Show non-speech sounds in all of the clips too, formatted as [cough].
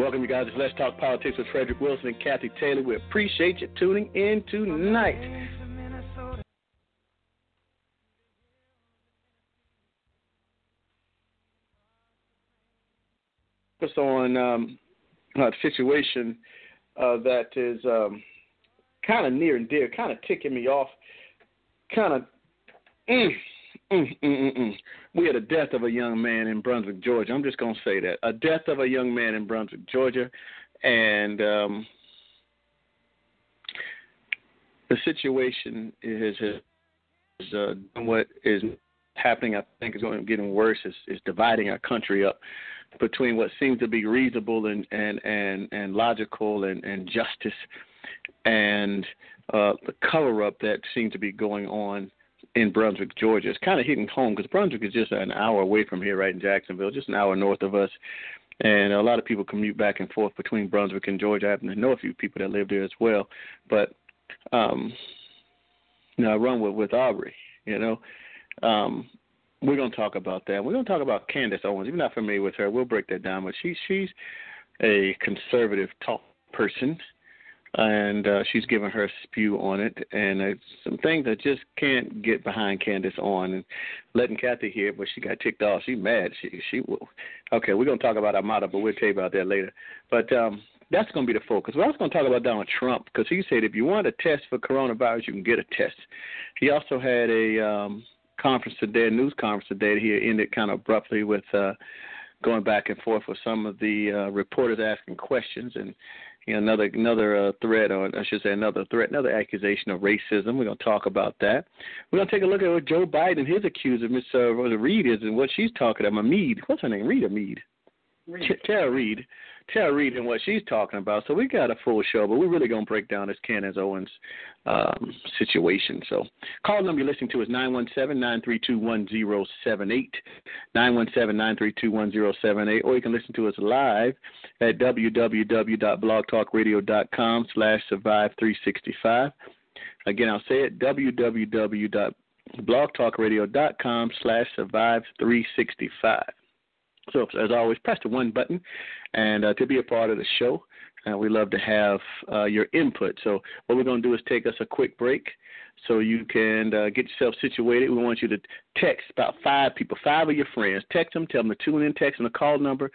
Welcome, you guys. to Let's Talk Politics with Fredrick Wilson and Cathy Taylor. We appreciate you tuning in tonight. Focus on um, a situation uh, that is um, kind of near and dear, kind of ticking me off, kind of. Mm, mm, mm, mm, mm. We had a death of a young man in Brunswick, Georgia. I'm just going to say that a death of a young man in Brunswick, Georgia, and um, the situation is, is uh, what is happening. I think is going getting worse. Is, is dividing our country up between what seems to be reasonable and and and, and logical and, and justice, and uh, the cover up that seems to be going on in Brunswick, Georgia. It's kind of hitting home because Brunswick is just an hour away from here, right in Jacksonville, just an hour north of us. And a lot of people commute back and forth between Brunswick and Georgia. I happen to know a few people that live there as well. But um, you know, I run with with Arbery. You know, um, we're gonna talk about that. We're gonna talk about Candace Owens. If you're not familiar with her, we'll break that down. But she she's a conservative talk person and uh, she's given her spew on it, and some things I just can't get behind Candace on, and letting Cathy hear, but she got ticked off. She's mad. She she will. Okay, we're gonna talk about Armada, but we'll tell you about that later. But um, that's gonna be the focus. We're also gonna talk about Donald Trump because he said if you want a test for coronavirus, you can get a test. He also had a um, conference today, a news conference today. He ended kind of abruptly with. Uh, going back and forth with some of the uh, reporters asking questions and you know, another another uh, threat, or I should say, another threat, another accusation of racism. We're going to talk about that. We're going to take a look at what Joe Biden, his accuser, Miss uh, Rosa Reed, is, and what she's talking about. Mead, what's her name? Rita Mead. Reed. Tara Reade. Tara Reade and what she's talking about. So we got a full show, but we're really going to break down this Candace Owens um, situation. So call number you're listening to is 917-932-1078, 917-932-1078, or you can listen to us live at www.blogtalkradio.com slash survive365. Again, I'll say it, www.blogtalkradio.com slash survive365. So, as always, press the one button and uh, to be a part of the show. Uh, we love to have uh, your input. So, what we're going to do is take us a quick break so you can uh, get yourself situated. We want you to text about five people, five of your friends. Text them, tell them to tune in, text them the call number,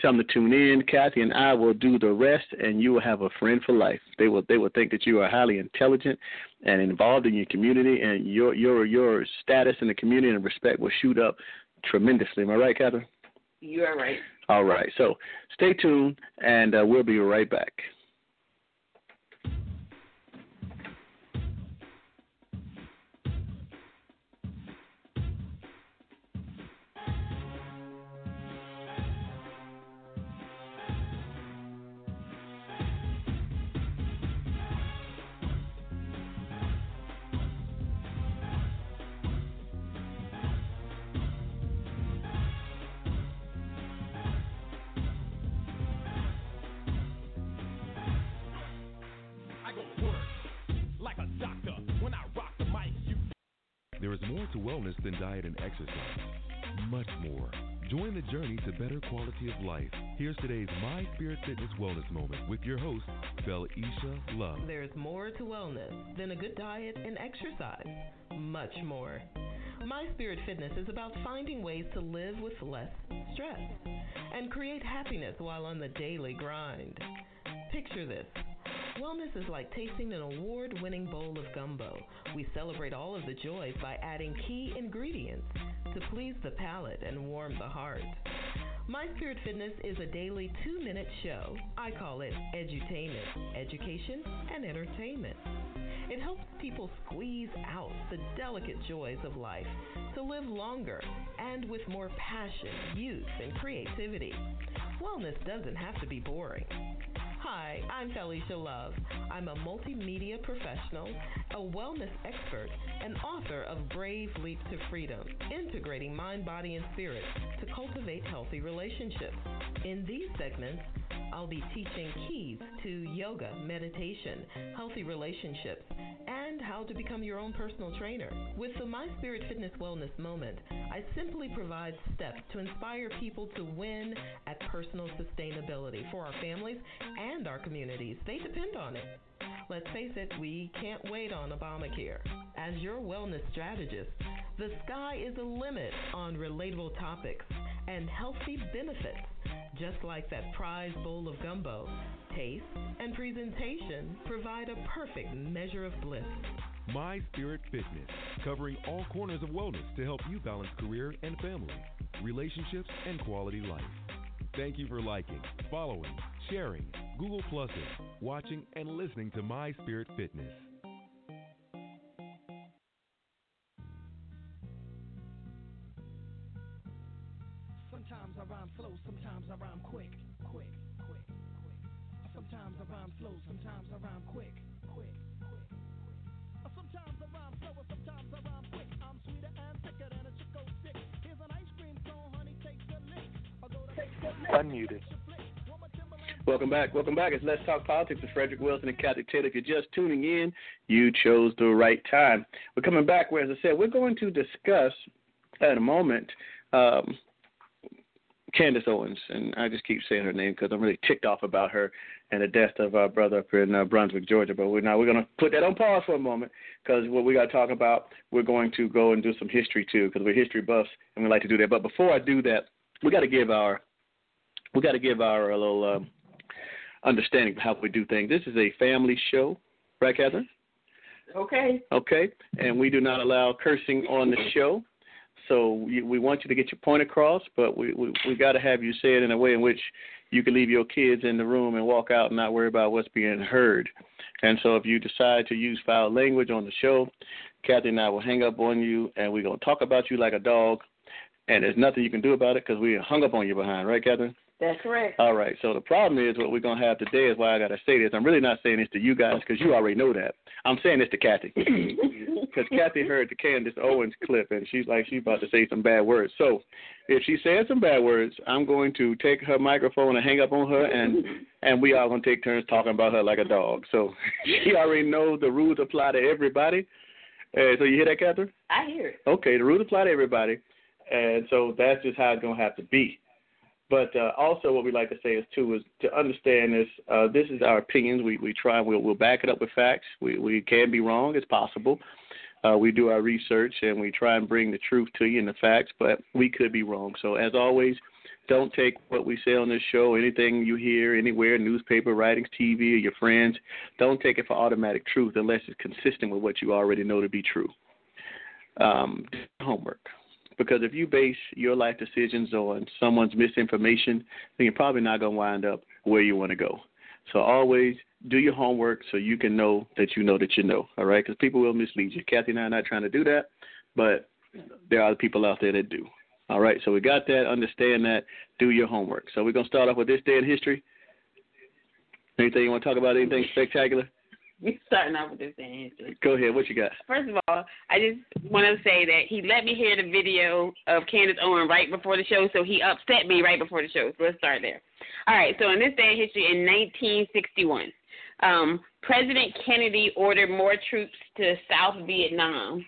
tell them to tune in. Cathy and I will do the rest, and you will have a friend for life. They will they will think that you are highly intelligent and involved in your community, and your your your status in the community and respect will shoot up tremendously. Am I right, Catherine? You are right. All right. So stay tuned, and uh, we'll be right back. More to wellness than diet and exercise. Much more. Join the journey to better quality of life. Here's today's My Spirit Fitness Wellness Moment with your host, Felisha Love. There's more to wellness than a good diet and exercise. Much more. My Spirit Fitness is about finding ways to live with less stress and create happiness while on the daily grind. Picture this. Wellness is like tasting an award winning bowl of gumbo. We celebrate all of the joys by adding key ingredients to please the palate and warm the heart. My Spirit Fitness is a daily two minute show. I call it edutainment, education, and entertainment. It helps people squeeze out the delicate joys of life to live longer and with more passion, youth, and creativity. Wellness doesn't have to be boring. Hi, I'm Felicia Love. I'm a multimedia professional, a wellness expert, and author of Brave Leap to Freedom, integrating mind, body, and spirit to cultivate healthy relationships. In these segments, I'll be teaching keys to yoga, meditation, healthy relationships, and how to become your own personal trainer. With the My Spirit Fitness Wellness Moment, I simply provide steps to inspire people to win at personal sustainability for our families and our communities. They depend on it. Let's face it, we can't wait on Obamacare. As your wellness strategist, the sky is the limit on relatable topics and healthy benefits, just like that prize bowl of gumbo. Taste and presentation provide a perfect measure of bliss. My Spirit Fitness, covering all corners of wellness to help you balance career and family, relationships, and quality life. Thank you for liking, following, sharing, Google Plus watching, and listening to My Spirit Fitness. Rhyme slow, sometimes I rhyme quick, quick, quick, quick. Sometimes I rhyme slow, sometimes I rhyme quick, quick, quick, quick. Sometimes I rhyme slow, sometimes I rhyme quick. I'm sweeter and thicker than a Chico stick. Here's an ice cream cone, honey, take the lick. I'll go to Unmuted. Welcome back. Welcome back. It's Let's Talk Politics with Fredrick Wilson and Cathy Taylor. If you're just tuning in, you chose the right time. We're coming back where, as I said, we're going to discuss at a moment um, Candace Owens, and I just keep saying her name because I'm really ticked off about her and the death of our brother up in uh, Brunswick, Georgia. But we're now we're going to put that on pause for a moment because what we got to talk about, we're going to go and do some history too because we're history buffs and we like to do that. But before I do that, we got to give our we got to give our a little um, understanding of how we do things. This is a family show, right, Catherine? Okay. Okay, and we do not allow cursing on the show. So we, want you to get your point across, but we we, we got to have you say it in a way in which you can leave your kids in the room and walk out and not worry about what's being heard. And so if you decide to use foul language on the show, Cathy and I will hang up on you, and we're gonna talk about you like a dog, and there's nothing you can do about it because we hung up on you behind, right, Catherine? That's correct. All right. So the problem is what we're gonna have today is why I gotta say this. I'm really not saying this to you guys because you already know that. I'm saying this to Cathy [laughs] because Cathy heard the Candace Owens clip and she's like she's about to say some bad words. So if she says some bad words, I'm going to take her microphone and hang up on her and [laughs] and we are gonna take turns talking about her like a dog. So [laughs] she already knows the rules apply to everybody. Uh, so you hear that, Catherine? I hear it. Okay, the rules apply to everybody, and so that's just how it's gonna have to be. But uh, also, what we like to say is too is to understand this. Uh, this is our opinions. We we try. We'll we'll back it up with facts. We we can be wrong. It's possible. Uh, we do our research and we try and bring the truth to you and the facts, but we could be wrong. So as always, don't take what we say on this show, anything you hear anywhere, newspaper, writings, TV, or your friends. Don't take it for automatic truth unless it's consistent with what you already know to be true. Um, homework because if you base your life decisions on someone's misinformation, then you're probably not going to wind up where you want to go. So always do your homework so you can know that you know that you know. All right, because people will mislead you. Cathy and I are not trying to do that, but there are people out there that do. All right, so we got that. Understand that. Do your homework. So we're gonna start off with this day in history. Anything you want to talk about? Anything spectacular? [laughs] We're starting off with this in history. Go ahead. What you got? First of all, I just want to say that he let me hear the video of Candace Owen right before the show, so he upset me right before the show. So let's start there. All right, so in this day in history, in 1961, um, President Kennedy ordered more troops to South Vietnam.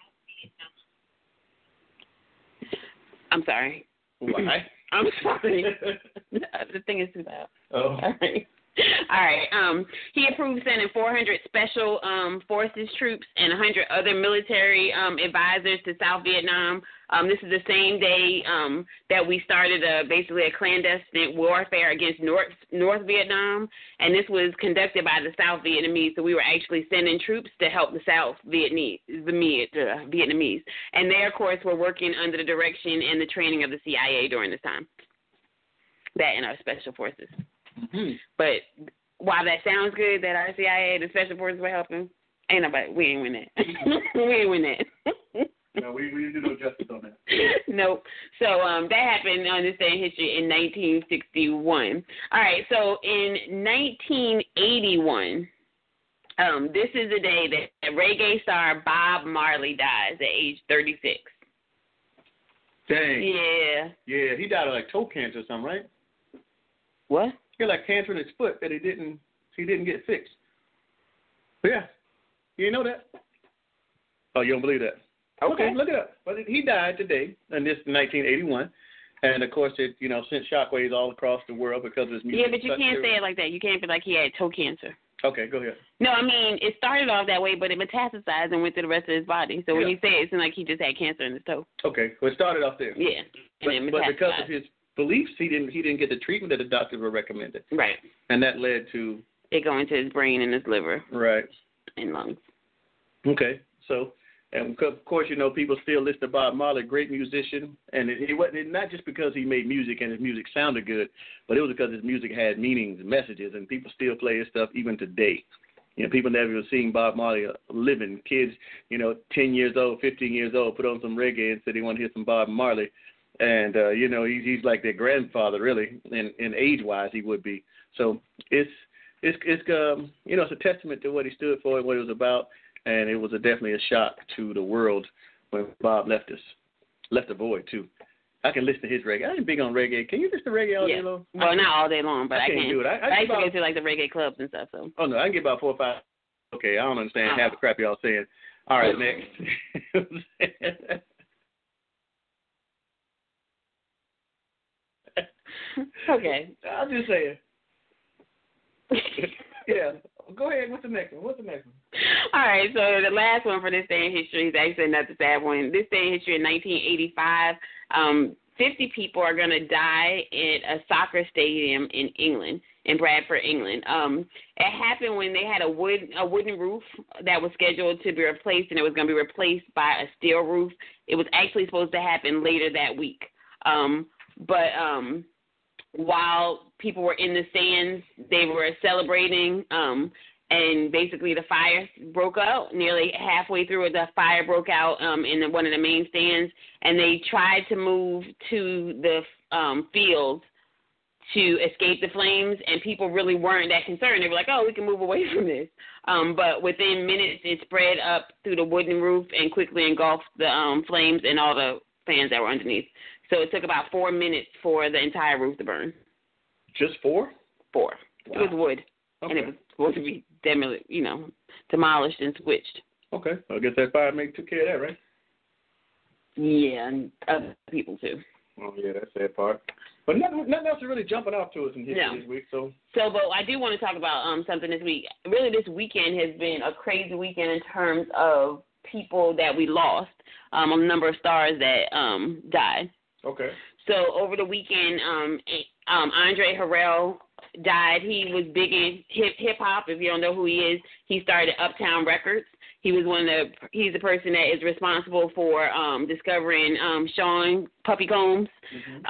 I'm sorry. Why? [laughs] I'm sorry. [laughs] the thing is too loud. oh. All right. [laughs] All right. Um, he approved sending 400 special um, forces troops and 100 other military um, advisors to South Vietnam. Um, this is the same day um, that we started a, basically a clandestine warfare against North North Vietnam, and this was conducted by the South Vietnamese. So we were actually sending troops to help the South Vietnamese, uh, Vietnamese, and they of course were working under the direction and the training of the CIA during this time. That and our special forces. Mhm. But while that sounds good that our CIA, the special forces were helping, ain't nobody, we ain't win that. [laughs] we ain't win that. No, we we didn't do no justice on that. [laughs] nope. So um, that happened on this day in history in 1961. All right. So in 1981, um, this is the day that reggae star Bob Marley dies at age 36. Dang. Yeah. Yeah, he died of like toe cancer or something, right? What? He had like cancer in his foot that he didn't he didn't get fixed. But yeah, you know that? Oh, you don't believe that? Okay. look it up. But he died today, in this 1981, and of course it you know sent shockwaves all across the world because of his music. Yeah, but you can't say it like that. You can't be like he had toe cancer. Okay, go ahead. No, I mean it started off that way, but it metastasized and went to the rest of his body. So when you say it, it seemed like he just had cancer in his toe. Okay, well it started off there. Yeah, But, and but because of his beliefs, he didn't he didn't get the treatment that the doctors were recommended, right, and that led to it going to his brain and his liver right. and lungs. Okay, so and of course you know people still listen to Bob Marley, great musician, and it, it wasn't not just because he made music and his music sounded good, but it was because his music had meanings and messages, and people still play his stuff even today. You know, people never even seen Bob Marley uh, living. Kids, you know, 10 years old, 15 years old, put on some reggae and said they want to hear some Bob Marley. And, uh, you know, he's, he's like their grandfather, really, in, in age-wise he would be. So it's, it's, it's um, you know, it's a testament to what he stood for and what it was about. And it was a, definitely a shock to the world when Bob left us, left the void, too. I can listen to his reggae. I ain't big on reggae. Can you listen to reggae all yeah. day long? Well, not all day long, but I I, can't can. do it. I- I I used to out- go to like the reggae clubs and stuff. So Oh no, I can get about four or five. Okay, I don't understand Uh-huh. half the crap y'all saying. All right, next. [laughs] [laughs] [laughs] okay. I'm just saying. [laughs] yeah. Go ahead. What's the next one? What's the next one? All right, so the last one for this day in history is actually not the sad one. This day in history in 1985, um, 50 people are going to die at a soccer stadium in England, in Bradford, England. Um, it happened when they had a wood a wooden roof that was scheduled to be replaced, and it was going to be replaced by a steel roof. It was actually supposed to happen later that week, um, but um, while people were in the stands, they were celebrating. Um, and basically the fire broke out. Nearly halfway through the fire broke out um in the, one of the main stands and they tried to move to the um field to escape the flames and people really weren't that concerned. They were like oh we can move away [laughs] from this. Um but within minutes it spread up through the wooden roof and quickly engulfed the um flames and all the fans that were underneath so it took about four minutes for the entire roof to burn Just four? four it was wood and it was supposed to be demol- you know, demolished and switched. Okay. I guess that fire make took care of that, right? Yeah, and other people too. Oh yeah, that's that part. But nothing, nothing else is really jumping off to us in history No. this week. So So, but I do want to talk about um something this week. Really, this weekend has been a crazy weekend in terms of people that we lost, um, a number of stars that um died. Okay. So over the weekend, um, um, Andre Harrell died. He was big in hip hip hop. If you don't know who he is, he started Uptown Records. He was one of the he's the person that is responsible for um, discovering um, Sean Puffy Combs.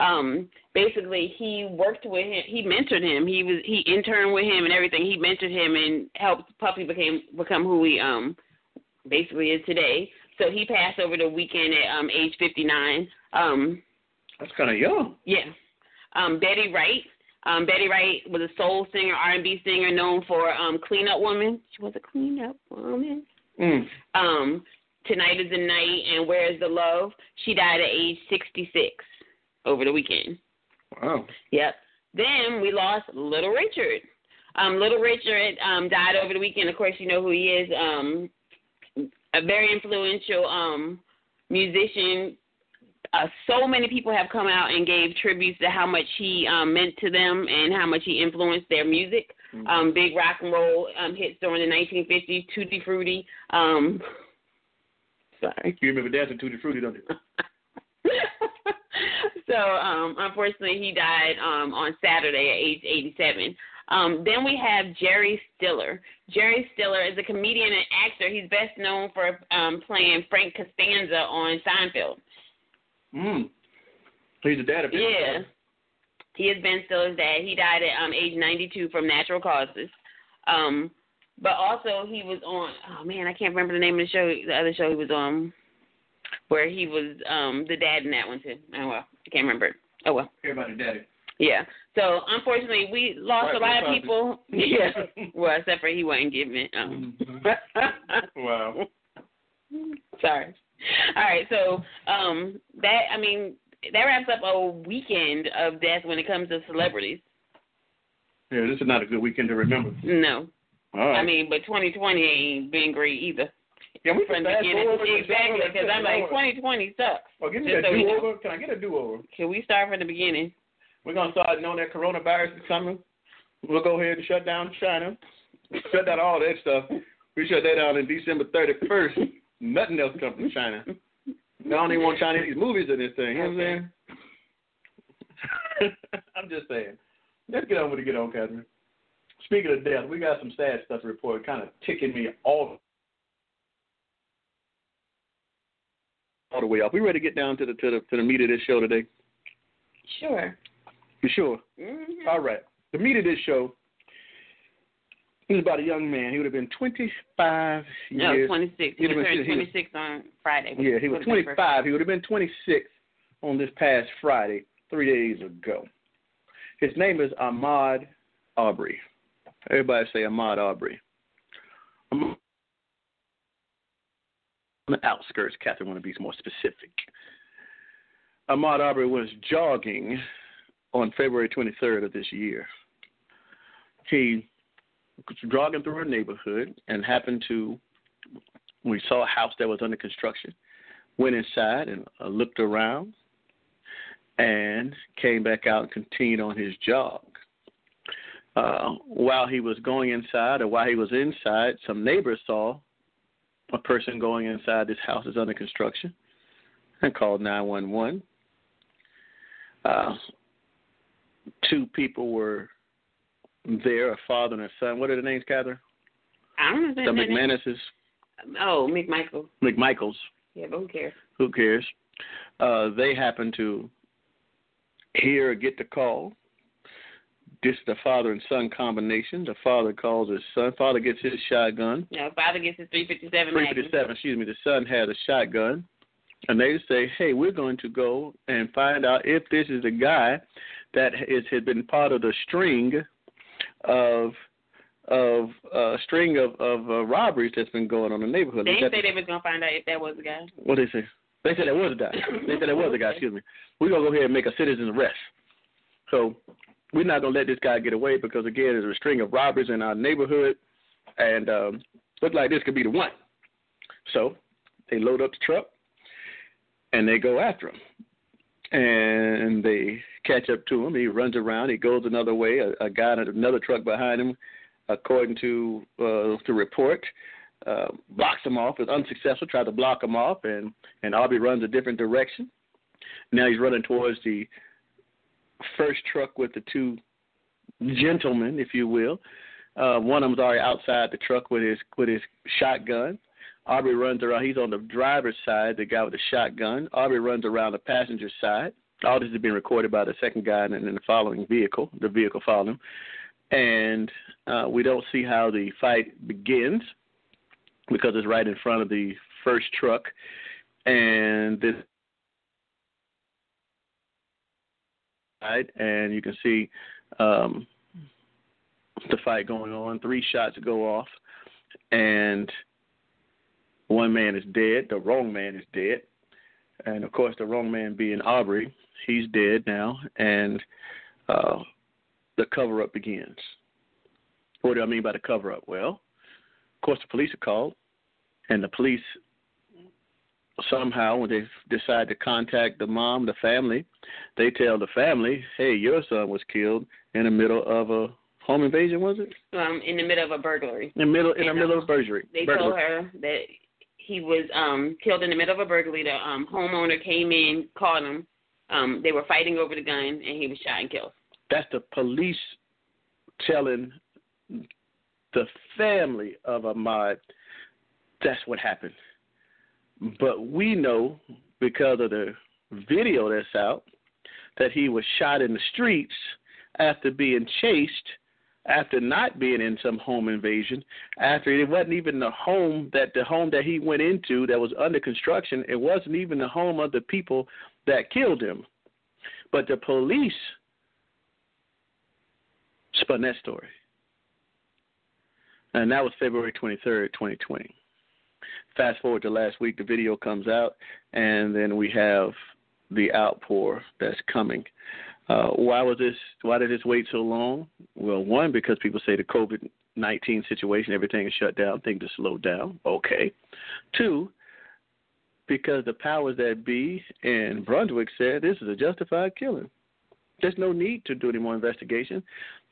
Um, basically, he worked with him. He mentored him. He was he interned with him and everything. He mentored him and helped Puffy became become who he um basically is today. So he passed over the weekend at um, age 59. Um, That's kind of young. yeah. Um, Betty Wright. Um, Betty Wright was a soul singer, R&B singer known for um, Clean Up Woman. She was a clean up woman. Mm. Um, Tonight is the Night and Where's the Love. She died at age 66 over the weekend. Wow. Yep. Then we lost Little Richard. Um, Little Richard um, died over the weekend. Of course, you know who he is. Um, a very influential um, musician, uh, so many people have come out and gave tributes to how much he um, meant to them and how much he influenced their music. Mm-hmm. Um, big rock and roll um, hits during the 1950s, Tutti Frutti. Um, [laughs] sorry. You remember dancing Tutti Frutti, don't you? [laughs] so um, unfortunately, he died um, on Saturday at age 87. Um, then we have Jerry Stiller. Jerry Stiller is a comedian and actor. He's best known for um, playing Frank Costanza on Seinfeld. Mm. He's the dad of people. Yeah. He is Ben Stiller's dad. He died at um, age 92 from natural causes. Um, but also he was on. Oh man, I can't remember the name of the show. The other show he was on, where he was um the dad in that one too. Oh well, I can't remember. Oh well. Everybody daddy. Yeah. So unfortunately, we lost Right, a lot of people. [laughs] Yeah. [laughs] well, except for he wasn't giving. Um. Wow. [laughs] Sorry. All right. So um that I mean that wraps up a weekend of death when it comes to celebrities. Yeah, this is not a good weekend to remember. No. Right. I mean, but 2020 ain't been great either. Can we From the beginning. Exactly, because I'm like 2020 sucks. Oh, give me just that so do-over. Can I get a do-over? Can we start from the beginning? We're gonna start knowing that coronavirus is coming. We'll go ahead and shut down China, shut down all that stuff. We shut that down in December 31st. Nothing else comes from China. [laughs] I don't even want Chinese movies in this thing. You know what I'm saying? [laughs] I'm just saying. Let's get on with it. Get on, Catherine. Speaking of death, we got some sad stuff to report. Kind of ticking me all all the way off. We ready to get down to the to the to the meat of this show today? Sure. You sure? Mm-hmm. All right. The meat of this show is about a young man. He would have been 25 No, years. 26. He He was was- turned he was- 26 on Friday. Yeah, he was What's his birthday? 25. He would have been 26 on this past Friday, three days ago. His name is Ahmaud Arbery. Everybody say Ahmaud Arbery. On the outskirts, Catherine want to be more specific. Ahmaud Arbery was jogging on February 23rd of this year. He was jogging through a neighborhood and happened to we saw a house that was under construction, went inside and uh, looked around, and came back out and continued on his jog. Uh, while he was going inside, or while he was inside, some neighbors saw a person going inside this house is under construction and called 911. Uh, two people were there, a father and a son. What are the names, Catherine? I don't know. The. McManuses, Oh, McMichael. McMichaels. Yeah, but who cares? who cares? Uh, they happen to hear or get the call. This is the father and son combination. The father calls his son. Father gets his shotgun. No, father gets his 357 Magnum. 357, excuse me. The son has a shotgun. And they say, hey, we're going to go and find out if this is the guy that is has been part of the string of of uh, a string of of uh, robberies that's been going on in the neighborhood. They didn't say they was gonna find out if that was the guy. what they say? They said there was a guy. They said there was a guy. [laughs] Excuse me. We're gonna go ahead and make a citizen's arrest. So we're not gonna let this guy get away because again, there's a string of robbers in our neighborhood, and um, look like this could be the one. So they load up the truck and they go after him, and they catch up to him. He runs around. He goes another way. A, a guy in another truck behind him, according to uh, the report uh, blocks him off. Is unsuccessful. Tried to block him off, and and Arbery runs a different direction. Now he's running towards the first truck with the two gentlemen, if you will. Uh, one of them's already outside the truck with his with his shotgun. Arbery runs around. He's on the driver's side, the guy with the shotgun. Arbery runs around the passenger side. All this is being recorded by the second guy in, in the following vehicle. The vehicle following him, and uh, we don't see how the fight begins because it's right in front of the first truck, and this and you can see um, the fight going on. Three shots go off, and one man is dead. The wrong man is dead, and of course, the wrong man being Arbery, he's dead now, and uh, the cover up begins. What do I mean by the cover up? Well, of course, the police are called, and the police somehow when they decide to contact the mom, the family, they tell the family, "Hey, your son was killed in the middle of a home invasion, was it? Um, in the middle of a burglary. In the middle in the middle um, of a burglary. They burglary. told her that he was um killed in the middle of a burglary. The um homeowner came in, called him. Um, they were fighting over the gun, and he was shot and killed. That's the police telling the family of Ahmaud that's what happened. But we know because of the video that's out that he was shot in the streets after being chased, after not being in some home invasion, after it wasn't even the home that the home that he went into that was under construction, it wasn't even the home of the people that killed him. But the police spun that story. And that was February 23rd, 2020. Fast forward to last week, the video comes out, and then we have the outpour that's coming. Uh, why was this? Why did this wait so long? Well, one because people say the COVID nineteen situation, everything is shut down, things are slowed down. Okay. Two, because the powers that be in Brunswick said this is a justified killing. There's no need to do any more investigation.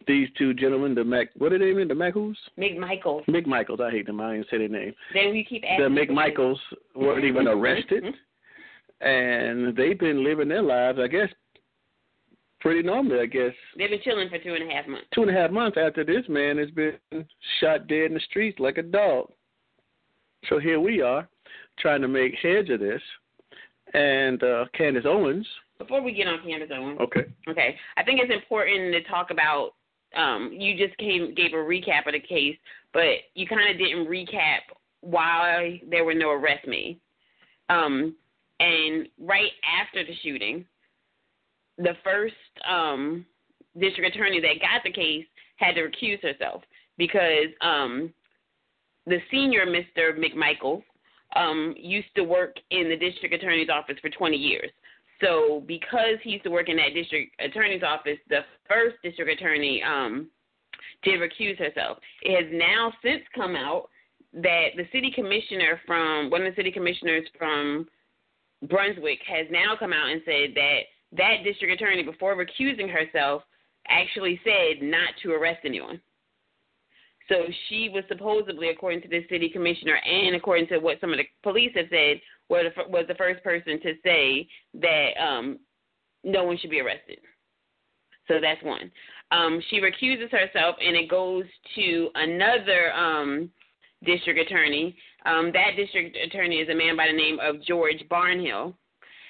These two gentlemen, the Mac, what are they name? The Mac who's? McMichael. McMichaels. I hate them. I didn't say their name. Then we keep The asking. McMichaels weren't even arrested, and they've been living their lives, I guess, pretty normally. I guess They've been chilling for two and a half months. two and a half months after this man has been shot dead in the streets like a dog. So here we are, trying to make heads of this, and uh, Candace Owens. Before we get on Candace Owens, Okay. okay, I think it's important to talk about. Um, you just came gave a recap of the case, but you kind of didn't recap why there were no arrests made. Um, and right after the shooting, the first um, district attorney that got the case had to recuse herself because um, the senior Mr. McMichael um, used to work in the district attorney's office for 20 years. So because he used to work in that district attorney's office, the first district attorney um, did recuse herself. It has now since come out that the city commissioner from one of the city commissioners from Brunswick has now come out and said that that district attorney, before recusing herself, actually said not to arrest anyone. So she was supposedly, according to the city commissioner and according to what some of the police have said, was the, first person to say that um, no one should be arrested. So that's one. Um, she recuses herself, and it goes to another um, district attorney. Um, that district attorney is a man by the name of George Barnhill,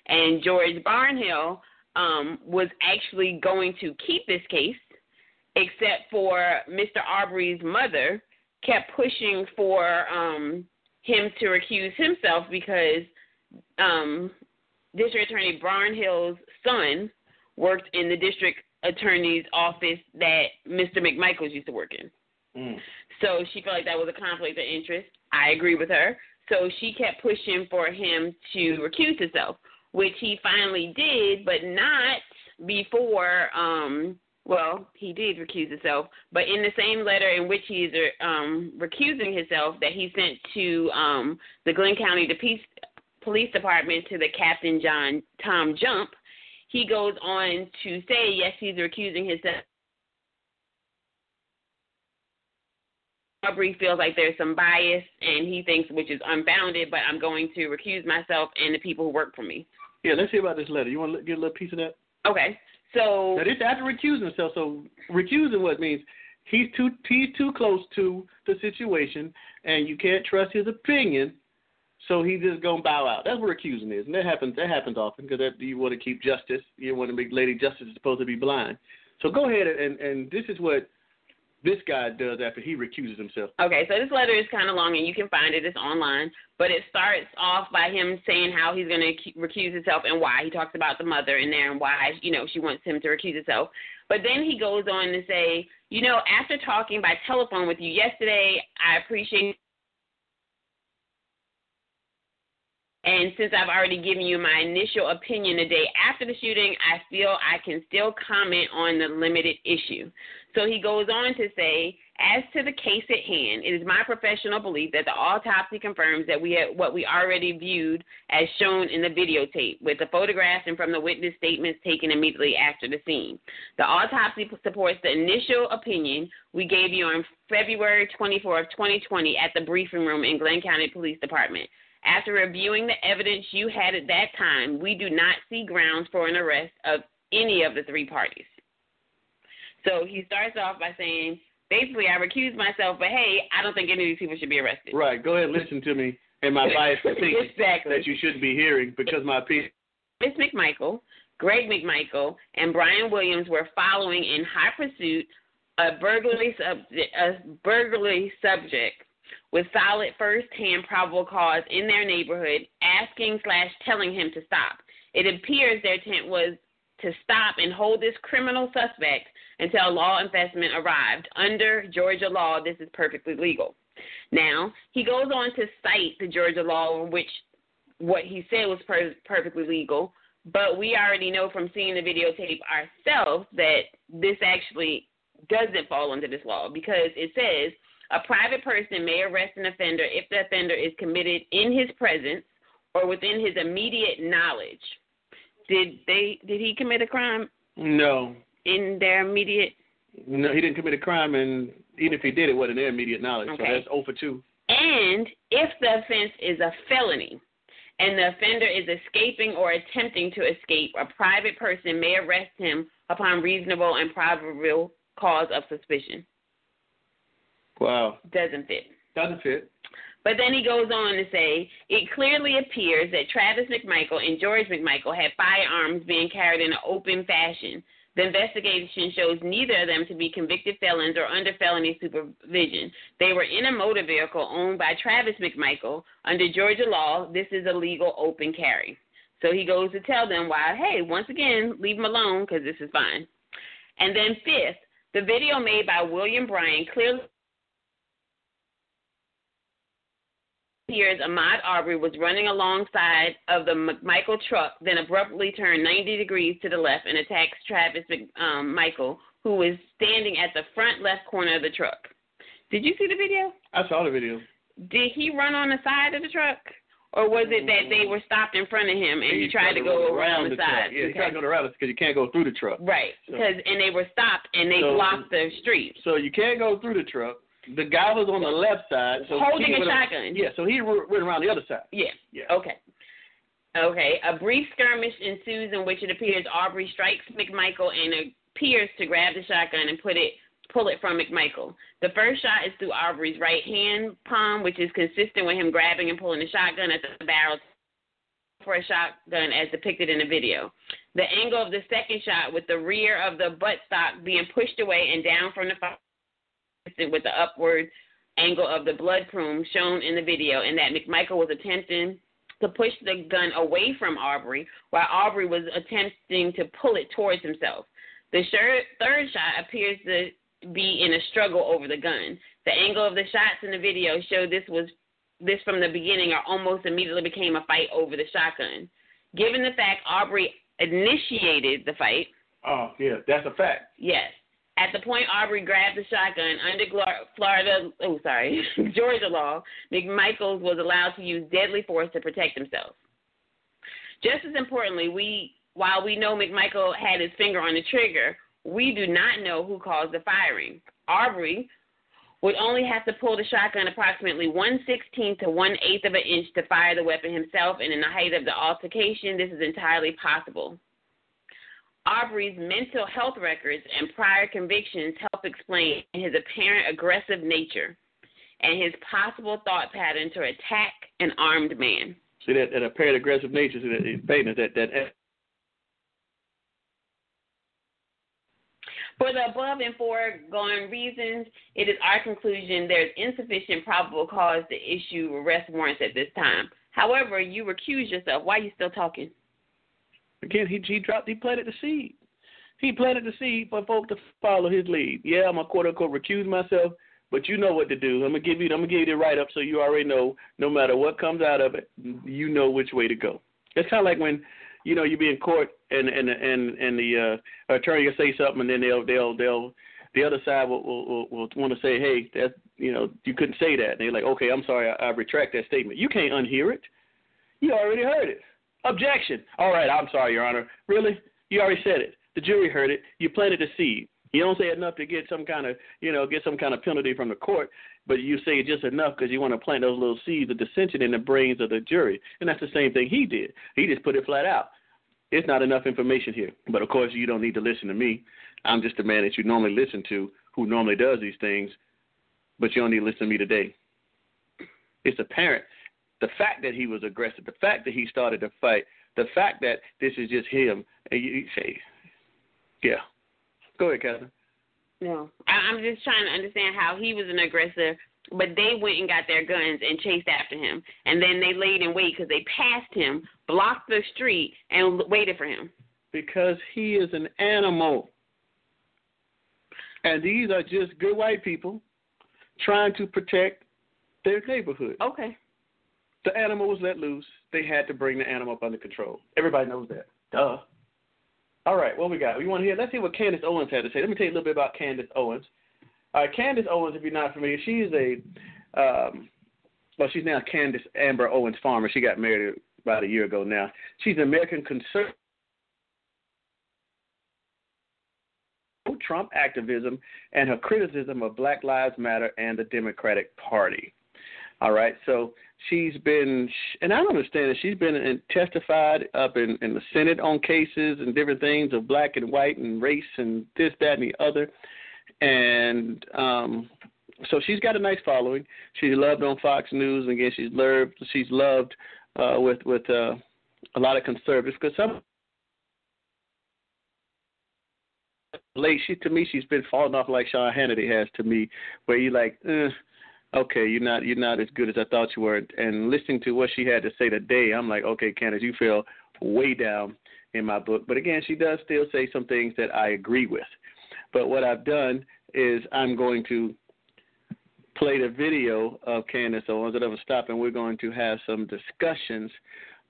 and George Barnhill um, was actually going to keep this case, except for Mr. Arbery's mother kept pushing for um, him to recuse himself because um, District Attorney Barnhill's son worked in the district attorney's office that Mr. McMichaels used to work in. So she felt like that was a conflict of interest. I agree with her. So she kept pushing for him to recuse himself, which he finally did, but not before. Um, well, he did recuse himself, but in the same letter in which he's um, recusing himself that he sent to um, the Glynn County the Peace, Police Department to the Captain John Tom Jump, he goes on to say yes, he's recusing himself. Arbery feels like there's some bias, and he thinks which is unfounded. But I'm going to recuse myself and the people who work for me. Yeah, let's hear about this letter. You want to get a little piece of that? Okay, so Now this after recusing himself. So recusing what means he's too he's too close to the situation, and you can't trust his opinion. So he just gonna bow out. That's what recusing is, and that happens. That happens often because that you want to keep justice. You want to make Lady Justice is supposed to be blind. So go ahead and and this is what this guy does after he recuses himself. Okay, so this letter is kind of long, and you can find it. It's online, but it starts off by him saying how he's going to recuse himself and why. He talks about the mother in there and why you know she wants him to recuse himself. But then he goes on to say, you know, after talking by telephone with you yesterday, I appreciate And since I've already given you my initial opinion the day after the shooting, I feel I can still comment on the limited issue. So he goes on to say, as to the case at hand, it is my professional belief that the autopsy confirms that we had what we already viewed as shown in the videotape, with the photographs and from the witness statements taken immediately after the scene. The autopsy supports the initial opinion we gave you on February 24, of 2020, at the briefing room in Glynn County Police Department. After reviewing the evidence you had at that time, we do not see grounds for an arrest of any of the three parties. So he starts off by saying, basically, I recuse myself, but hey, I don't think any of these people should be arrested. Right. Go ahead and listen to me and my biased [laughs] opinion exactly. that you shouldn't be hearing because my opinion. Miss McMichael, Greg McMichael, and Brian Williams were following in hot pursuit a burglary subject, a burglary subject with solid first-hand probable cause in their neighborhood, asking slash telling him to stop. It appears their intent was to stop and hold this criminal suspect until law enforcement arrived. Under Georgia law, this is perfectly legal. Now, he goes on to cite the Georgia law which what he said was per- perfectly legal, but we already know from seeing the videotape ourselves that this actually doesn't fall under this law because it says a private person may arrest an offender if the offender is committed in his presence or within his immediate knowledge. Did they did he commit a crime No. in their immediate No, he didn't commit a crime, and even if he did, it wasn't their immediate knowledge. So that's 0 for 2. and if the offense is a felony and the offender is escaping or attempting to escape, a private person may arrest him upon reasonable and probable cause of suspicion. Wow. Doesn't fit. Doesn't fit. But then he goes on to say, it clearly appears that Travis McMichael and George McMichael had firearms being carried in an open fashion. The investigation shows neither of them to be convicted felons or under felony supervision. They were in a motor vehicle owned by Travis McMichael. Under Georgia law, this is a legal open carry. So he goes to tell them why, hey, once again, leave them alone because this is fine. And then fifth, the video made by William Bryan clearly appears Ahmaud Arbery was running alongside of the McMichael truck, then abruptly turned 90 degrees to the left and attacks Travis um, Michael, who was standing at the front left corner of the truck. Did you see the video? I saw the video. Did he run on the side of the truck? Or was it that they were stopped in front of him and he, tried to go around the, truck. side? Yeah, he Okay. tried to go around because you can't go through the truck. Right, So- because and they were stopped and they So- blocked the street. So you can't go through the truck. The guy was on the left side. So Holding a shotgun. Yeah, so he went around the other side. Yeah. Yeah. Okay. Okay. A brief skirmish ensues in which it appears Arbery strikes McMichael and appears to grab the shotgun and put it pull it from McMichael. The first shot is through Arbery's right hand palm, which is consistent with him grabbing and pulling the shotgun at the barrel for a shotgun as depicted in the video. The angle of the second shot with the rear of the buttstock being pushed away and down from the fire consistent with the upward angle of the blood plume shown in the video, and that McMichael was attempting to push the gun away from Arbery, while Arbery was attempting to pull it towards himself. The third shot appears to be in a struggle over the gun. The angle of the shots in the video show this was this from the beginning or almost immediately became a fight over the shotgun. Given the fact Arbery initiated the fight, Oh, yeah, that's a fact. Yes. At the point Arbery grabbed the shotgun under Florida, oh sorry, [laughs] Georgia law, McMichaels was allowed to use deadly force to protect himself. Just as importantly, we while we know McMichael had his finger on the trigger, we do not know who caused the firing. Arbery would only have to pull the shotgun approximately one sixteenth to one eighth of an inch to fire the weapon himself, and in the height of the altercation, this is entirely possible. Arbery's mental health records and prior convictions help explain his apparent aggressive nature and his possible thought pattern to attack an armed man. See that that apparent aggressive nature, see that that that For the above and foregoing reasons, it is our conclusion there's insufficient probable cause to issue arrest warrants at this time. However, you recuse yourself. Why are you still talking? Again he he dropped he planted the seed. He planted the seed for folk to follow his lead. Yeah, I'm a quote unquote recuse myself, but you know what to do. I'm gonna give you I'm gonna give you the write up so you already know. No matter what comes out of it, you know which way to go. It's kind of like when you know you be in court and and and and the uh, attorney will say something and then they'll they'll they'll the other side will will, will, will want to say, hey, that you know you couldn't say that. And they're like, okay, I'm sorry, I, I retract that statement. You can't unhear it. You already heard it. Objection. All right, I'm sorry, Your Honor. Really? You already said it. The jury heard it. You planted a seed. You don't say enough to get some kind of, you know, get some kind of penalty from the court, but you say just enough because you want to plant those little seeds of dissension in the brains of the jury. And that's the same thing he did. He just put it flat out. It's not enough information here. But of course, you don't need to listen to me. I'm just the man that you normally listen to who normally does these things, but you don't need to listen to me today. It's apparent. The fact that he was aggressive, the fact that he started to fight, the fact that this is just him, and you say, yeah. Go ahead, Catherine. No, I'm just trying to understand how he was an aggressor, but they went and got their guns and chased after him, and then they laid in wait because they passed him, blocked the street, and waited for him. Because he is an animal. And these are just good white people trying to protect their neighborhood. Okay. The animal was let loose. They had to bring the animal up under control. Everybody knows that. Duh. All right, what we got? We want to hear. Let's hear what Candace Owens had to say. Let me tell you a little bit about Candace Owens. All right, Candace Owens, if you're not familiar, she is a, um, well, she's now Candace Amber Owens Farmer. She got married about a year ago now. She's an American conservative. Trump activism and her criticism of Black Lives Matter and the Democratic Party. All right, so she's been, and I understand that She's been in, testified up in, in the Senate on cases and different things of black and white and race and this, that, and the other. And um, so she's got a nice following. She's loved on Fox News, and again, she's loved. She's loved uh, with with uh, a lot of conservatives because some late. She to me, she's been falling off like Sean Hannity has to me, where you like, eh, okay, you're not you're not as good as I thought you were. And listening to what she had to say today, I'm like, okay, Candace, you feel way down in my book. But again, she does still say some things that I agree with. But what I've done is I'm going to play the video of Candace Owens at a stop, and we're going to have some discussions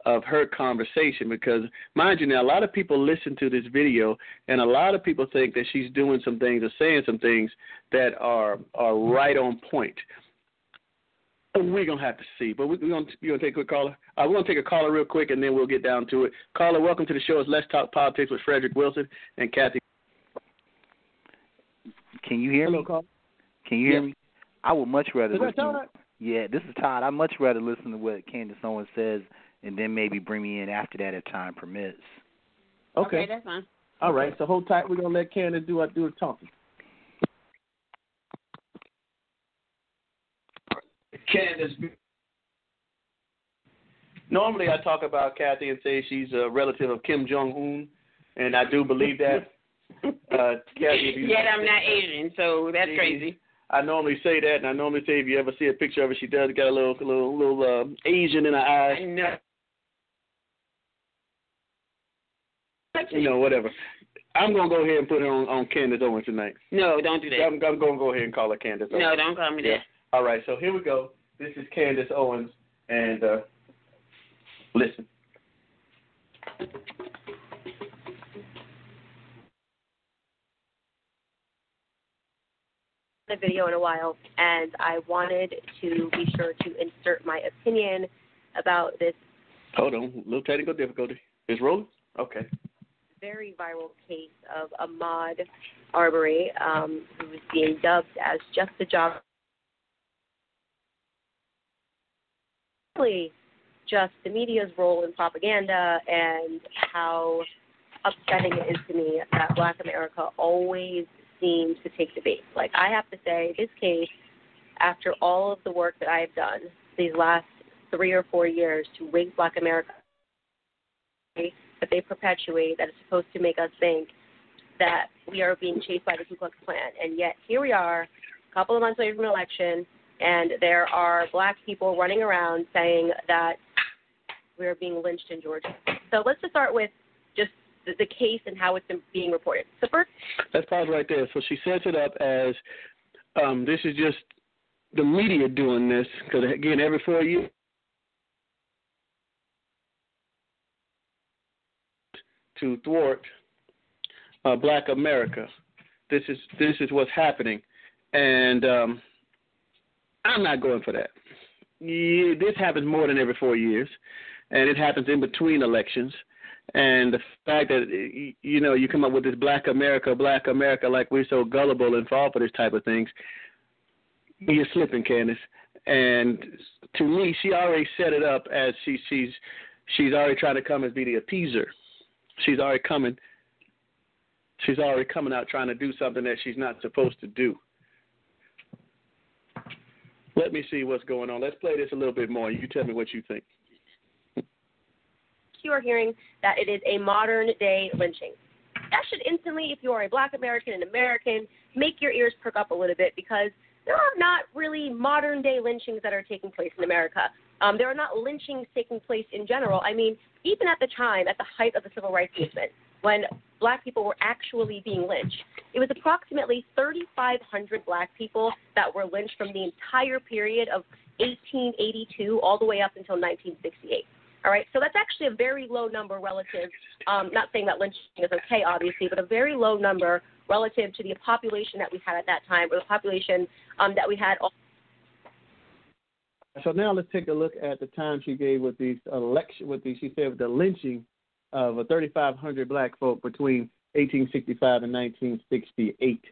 of her conversation because mind you now a lot of people listen to this video and a lot of people think that she's doing some things or saying some things that are are right on point we're gonna have to see, but we're gonna you gonna take a quick caller. Uh, we're gonna take a caller real quick, and then we'll get down to it. Caller, welcome to the show. It's Let's Talk Politics with Fredrick Wilson and Cathy. Can you hear Hello, me? caller. Can you hear Yes. me? I would much rather Is that listen. Todd? Yeah, this is Todd. I'd much rather listen to what Candace Owens says, and then maybe bring me in after that if time permits. Okay. that's fine. All right. So hold tight. We're gonna let Candace do do the talking. Candace. Normally, I talk about Cathy and say she's a relative of Kim Jong Un, and I do believe that. [laughs] Uh, Cathy, you Yet I'm not Asian, so that's She- crazy. I normally say that, and I normally say if you ever see a picture of her, she does got a little, little, little uh, Asian in her I eyes. know. You know, whatever. I'm gonna go ahead and put her on on Candace Owens tonight. No, don't do that. I'm, I'm gonna go ahead and call her Candace. No, don't call me that. All right, so here we go. This is Candace Owens, and uh, listen. the video in a while, and I wanted to be sure to insert my opinion about this Hold on, a little technical difficulty. Is rolling. Okay. very viral case of Ahmaud Arbery, um, who is being dubbed as just a job. Really, just the media's role in propaganda and how upsetting it is to me that Black America always seems to take the bait. Like I have to say, this case, after all of the work that I have done these last three or four years to rig Black America, that they perpetuate that is supposed to make us think that we are being chased by the Ku Klux Klan, and yet here we are, a couple of months away from an election, and there are black people running around saying that we are being lynched in Georgia. So let's just start with just the, the case and how it's being reported. So first, Let's pause right there. So she sets it up as Um, this is just the media doing this because again, every four years. To thwart uh, Black America, this is this is what's happening, and um, I'm not going for that. Yeah, this happens more than every four years, and it happens in between elections. And the fact that you know you come up with this Black America, Black America, like we're so gullible and fall for this type of things, you're slipping, Candace. And to me, she already set it up as she she's she's already trying to come as be the appeaser. She's already coming. She's already coming out trying to do something that she's not supposed to do. Let me see what's going on. Let's play this a little bit more. You tell me what you think. You are hearing that it is a modern day lynching. That should instantly, if you are a black American and American, make your ears perk up a little bit because there are not really modern day lynchings that are taking place in America. Um, there are not lynchings taking place in general. I mean, even at the time, at the height of the civil rights movement, when black people were actually being lynched. It was approximately 3,500 black people that were lynched from the entire period of 1882 all the way up until 1968. All right, so that's actually a very low number relative. Um, not saying that lynching is okay, obviously, but a very low number relative to the population that we had at that time, or the population um, that we had. All- so now let's take a look at the time she gave with these election, with the she said with the lynching of 3,500 black folk between 1865 and 1968.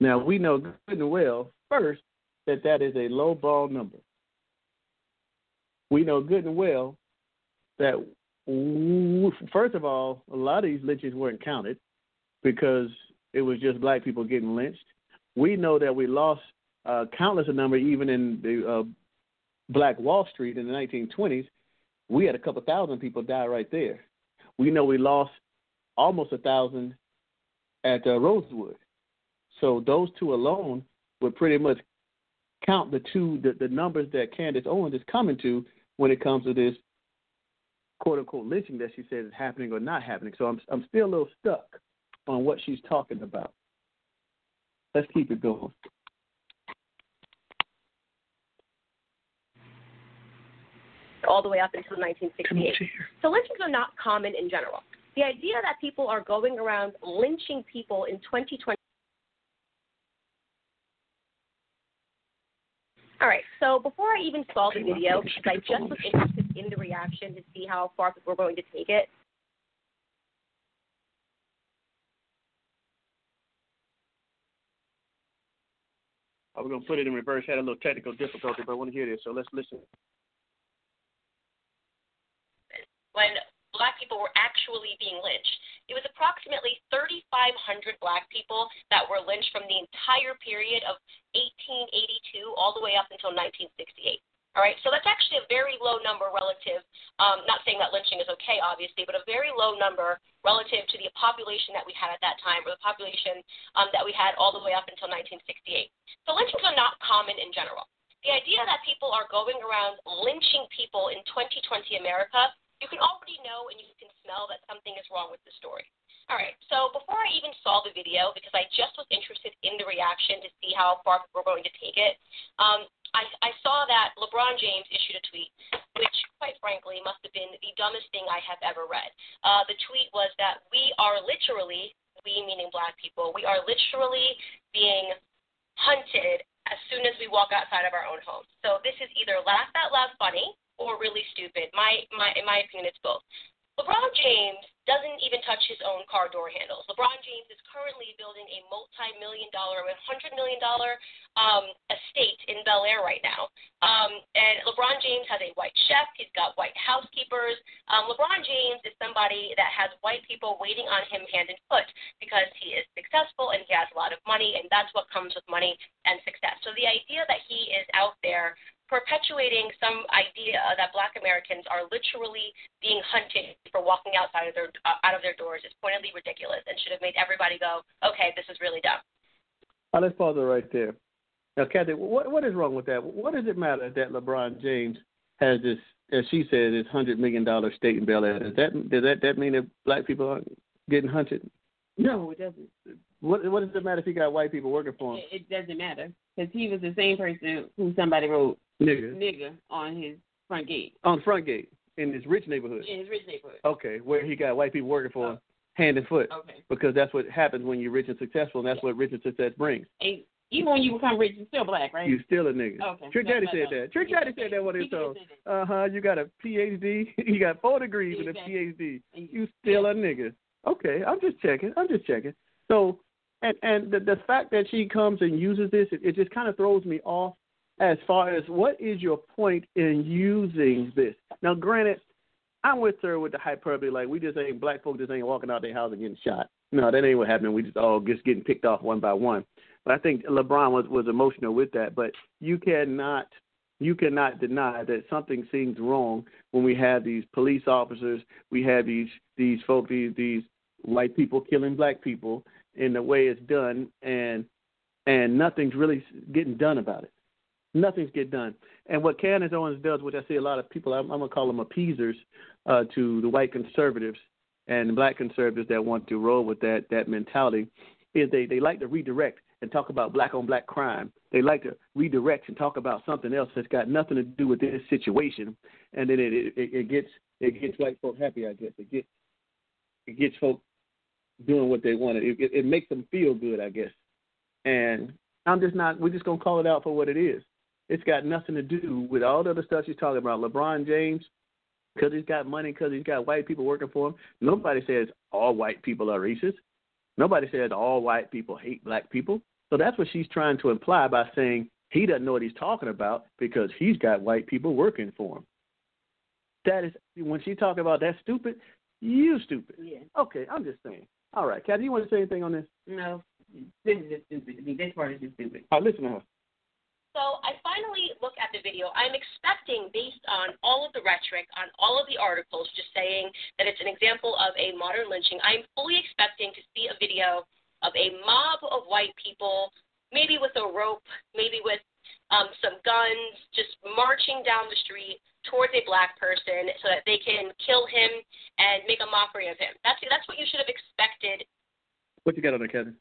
Now, we know good and well, first, that that is a low ball number. We know good and well that, first of all, a lot of these lynchings weren't counted because it was just black people getting lynched. We know that we lost uh, countless a number even in the uh, Black Wall Street in the 1920s. We had a couple thousand people die right there we know we lost almost a thousand at uh, Rosewood. So those two alone would pretty much count the two the, the numbers that Candace Owens is coming to when it comes to this quote unquote lynching that she says is happening or not happening. So I'm I'm still a little stuck on what she's talking about. Let's keep it going. All the way up until 1968. So lynchings are not common in general. The idea that people are going around lynching people in 2020. All right, so before I even saw the video, because I just was interested in the reaction to see how far people were going to take it, I was going to put it in reverse. Had a little technical difficulty, but I want to hear this, so let's listen. When black people were actually being lynched. It was approximately 3,500 black people that were lynched from the entire period of 1882 all the way up until 1968. All right, so that's actually a very low number relative. Um, not saying that lynching is okay, obviously, but a very low number relative to the population that we had at that time, or the population um, that we had all the way up until 1968. So lynchings are not common in general. The idea that people are going around lynching people in 2020 America you can already know and you can smell that something is wrong with the story. All right, so before I even saw the video, because I just was interested in the reaction to see how far we're going to take it, um, I, I saw that LeBron James issued a tweet, which, quite frankly, must have been the dumbest thing I have ever read. Uh, the tweet was that we are literally, we meaning black people, we are literally being hunted as soon as we walk outside of our own homes. So this is either laugh out loud funny, or really stupid. My my in my opinion, it's both. LeBron James doesn't even touch his own car door handles. LeBron James is currently building a multi-million dollar, $100 million um, estate in Bel Air right now. Um, and LeBron James has a white chef. He's got white housekeepers. Um, LeBron James is somebody that has white people waiting on him hand and foot because he is successful and he has a lot of money, and that's what comes with money and success. So the idea that he is out there perpetuating some idea that Black Americans are literally being hunted for walking outside of their uh, out of their doors is pointedly ridiculous and should have made everybody go, okay, this is really dumb. Uh, let's pause it right there. Now, Cathy, what what is wrong with that? What does it matter that LeBron James has this, as she said, this hundred million dollar state in Bel Air? Does that does that that mean that black people aren't getting hunted? No, it doesn't. What what does it matter if he got white people working for him? It, it doesn't matter because he was the same person who somebody wrote Nigga. nigga on his front gate On the front gate in his rich neighborhood. in his rich neighborhood. Okay, where he got white people working for him, hand and foot. Okay. Because that's what happens when you're rich and successful, and that's what rich and success brings. And even when you become rich, you're still black, right? You're still a nigga. Okay. Trick Daddy I said thought. that. Trick Daddy said that one of his He did songs. Uh huh. You got a PhD. [laughs] you got four degrees and a PhD. You still a nigga. Okay, I'm just checking. I'm just checking. So, and and the the fact that she comes and uses this, it, it just kind of throws me off. As far as what is your point in using this? Now, granted, I'm with her with the hyperbole. Like we just ain't black folk just ain't walking out their house and getting shot. No, that ain't what happening. We just all just getting picked off one by one. But I think LeBron was was emotional with that. But you cannot you cannot deny that something seems wrong when we have these police officers, we have these these folk these these white people killing black people in the way it's done, and and nothing's really getting done about it. Nothing's get done. And what Candace Owens does, which I see a lot of people, I'm, I'm gonna call them appeasers uh, to the white conservatives and black conservatives that want to roll with that that mentality, is they they like to redirect and talk about black on black crime. They like to redirect and talk about something else that's got nothing to do with this situation, and then it it, it gets it gets white folk happy. I guess it gets it gets folk doing what they want. It, it, it makes them feel good, I guess. And I'm just not. We're just gonna call it out for what it is. It's got nothing to do with all the other stuff she's talking about. LeBron James, because he's got money, because he's got white people working for him. Nobody says all white people are racist. Nobody says all white people hate black people. So that's what she's trying to imply by saying he doesn't know what he's talking about because he's got white people working for him. That is when she talk about that stupid, you stupid. Yeah. Okay, I'm just saying. All right, Cathy, you want to say anything on this? No, this is just stupid to me. This part is just stupid. All right, listen to her. So I finally look at the video. I'm expecting, based on all of the rhetoric, on all of the articles, just saying that it's an example of a modern lynching. I'm fully expecting to see a video of a mob of white people, maybe with a rope, maybe with um, some guns, just marching down the street towards a black person so that they can kill him and make a mockery of him. That's that's what you should have expected What you got on there, Cathy?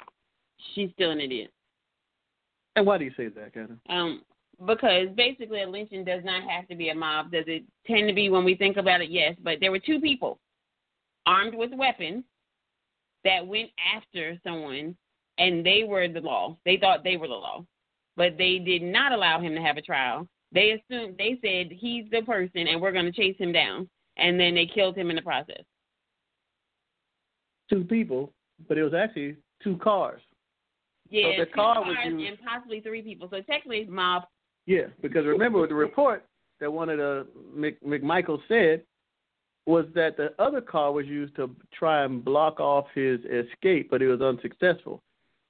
She's still an idiot. And why do you say that, Cathy? Um, because basically a lynching does not have to be a mob. Does it tend to be when we think about it? Yes, but there were two people armed with weapons that went after someone, and they were the law. They thought they were the law, but they did not allow him to have a trial. They assumed they said he's the person, and we're going to chase him down, and then they killed him in the process. Two people, but it was actually two cars. Yeah, the two car was cars used- and possibly three people. So technically, mob. Yeah, because remember with the report that one of the Mc, McMichael said was that the other car was used to try and block off his escape, but it was unsuccessful.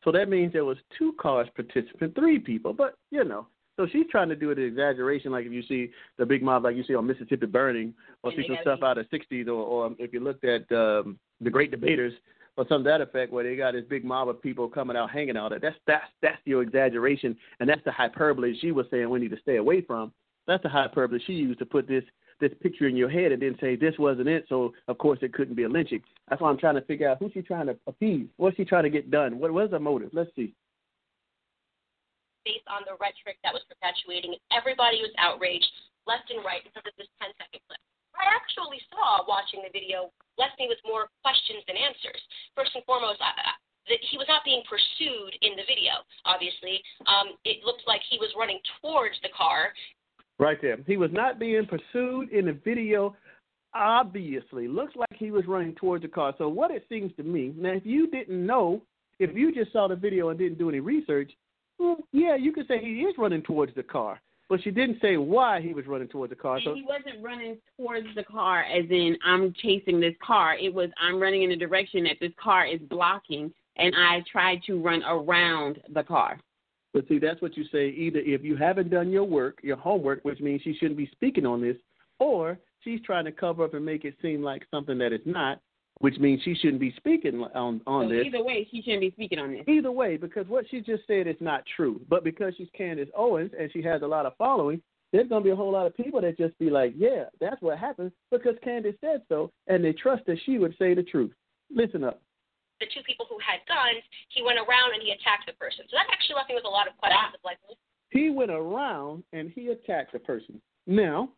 So that means there was two cars participant, three people. But you know, so she's trying to do it an exaggeration, like if you see the big mob, like you see on Mississippi Burning, or And see some stuff out of '60s, or, or if you looked at um, the Great Debaters, or something to that effect, where they got this big mob of people coming out hanging out. That's that's that's your exaggeration, and that's the hyperbole she was saying we need to stay away from. That's the hyperbole she used to put this this picture in your head and then say this wasn't it, so of course it couldn't be a lynching. That's why I'm trying to figure out who's she trying to appease. What's she trying to get done? What was her motive? Let's see. based on the rhetoric that was perpetuating. Everybody was outraged, left and right, because of this 10 second clip. I actually saw watching the video left me with more questions than answers. First and foremost, I, I, that he was not being pursued in the video. Obviously, um, it looked like he was running towards the car. Right there. He was not being pursued in the video. Obviously, looks like he was running towards the car. So what it seems to me now, if you didn't know, if you just saw the video and didn't do any research, well, yeah, you could say he is running towards the car. But she didn't say why he was running towards the car. So he wasn't running towards the car as in I'm chasing this car. It was I'm running in a direction that this car is blocking and I tried to run around the car. But see, that's what you say. Either if you haven't done your work, your homework, which means she shouldn't be speaking on this, or she's trying to cover up and make it seem like something that it's not, which means she shouldn't be speaking on on so this. either way, she shouldn't be speaking on this. Either way, because what she just said is not true. But because she's Candace Owens and she has a lot of following, there's going to be a whole lot of people that just be like, yeah, that's what happened because Candace said so, and they trust that she would say the truth. Listen up. the two people who had guns, he went around and he attacked the person. So that actually left me with a lot of questions like, He went around and he attacked the person. Now,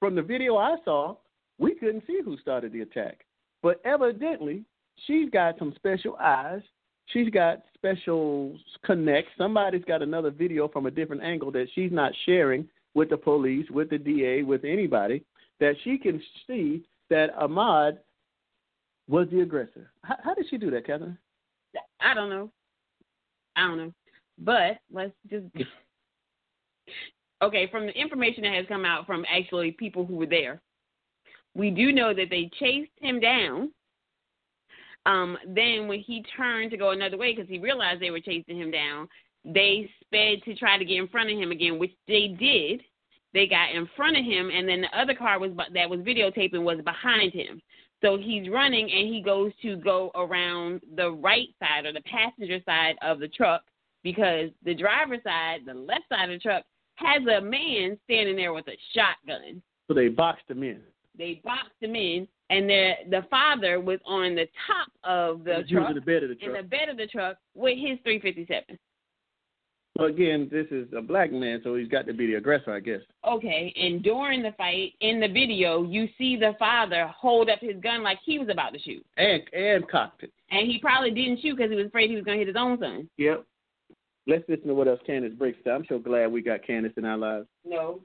from the video I saw, we couldn't see who started the attack. But evidently, she's got some special eyes. She's got special connects. Somebody's got another video from a different angle that she's not sharing with the police, with the DA, with anybody, that she can see that Ahmaud was the aggressor. How, how did she do that, Catherine? I don't know. I don't know. But let's just [laughs] okay. From the information that has come out from actually people who were there, we do know that they chased him down. Um, then when he turned to go another way because he realized they were chasing him down, they sped to try to get in front of him again, which they did. They got in front of him, and then the other car was that was videotaping was behind him. So he's running, and he goes to go around the right side or the passenger side of the truck because the driver's side, the left side of the truck, has a man standing there with a shotgun. So they boxed him in. They boxed him in, and the the father was on the top of the He truck, in the bed of the in truck. the bed of the truck with his 357. So again, this is a black man, so he's got to be the aggressor, I guess. Okay, and during the fight, in the video, you see the father hold up his gun like he was about to shoot, And and cocked it. and he probably didn't shoot because he was afraid he was going to hit his own son. Yep. Let's listen to what else Candace breaks down. I'm so glad we got Candace in our lives. No.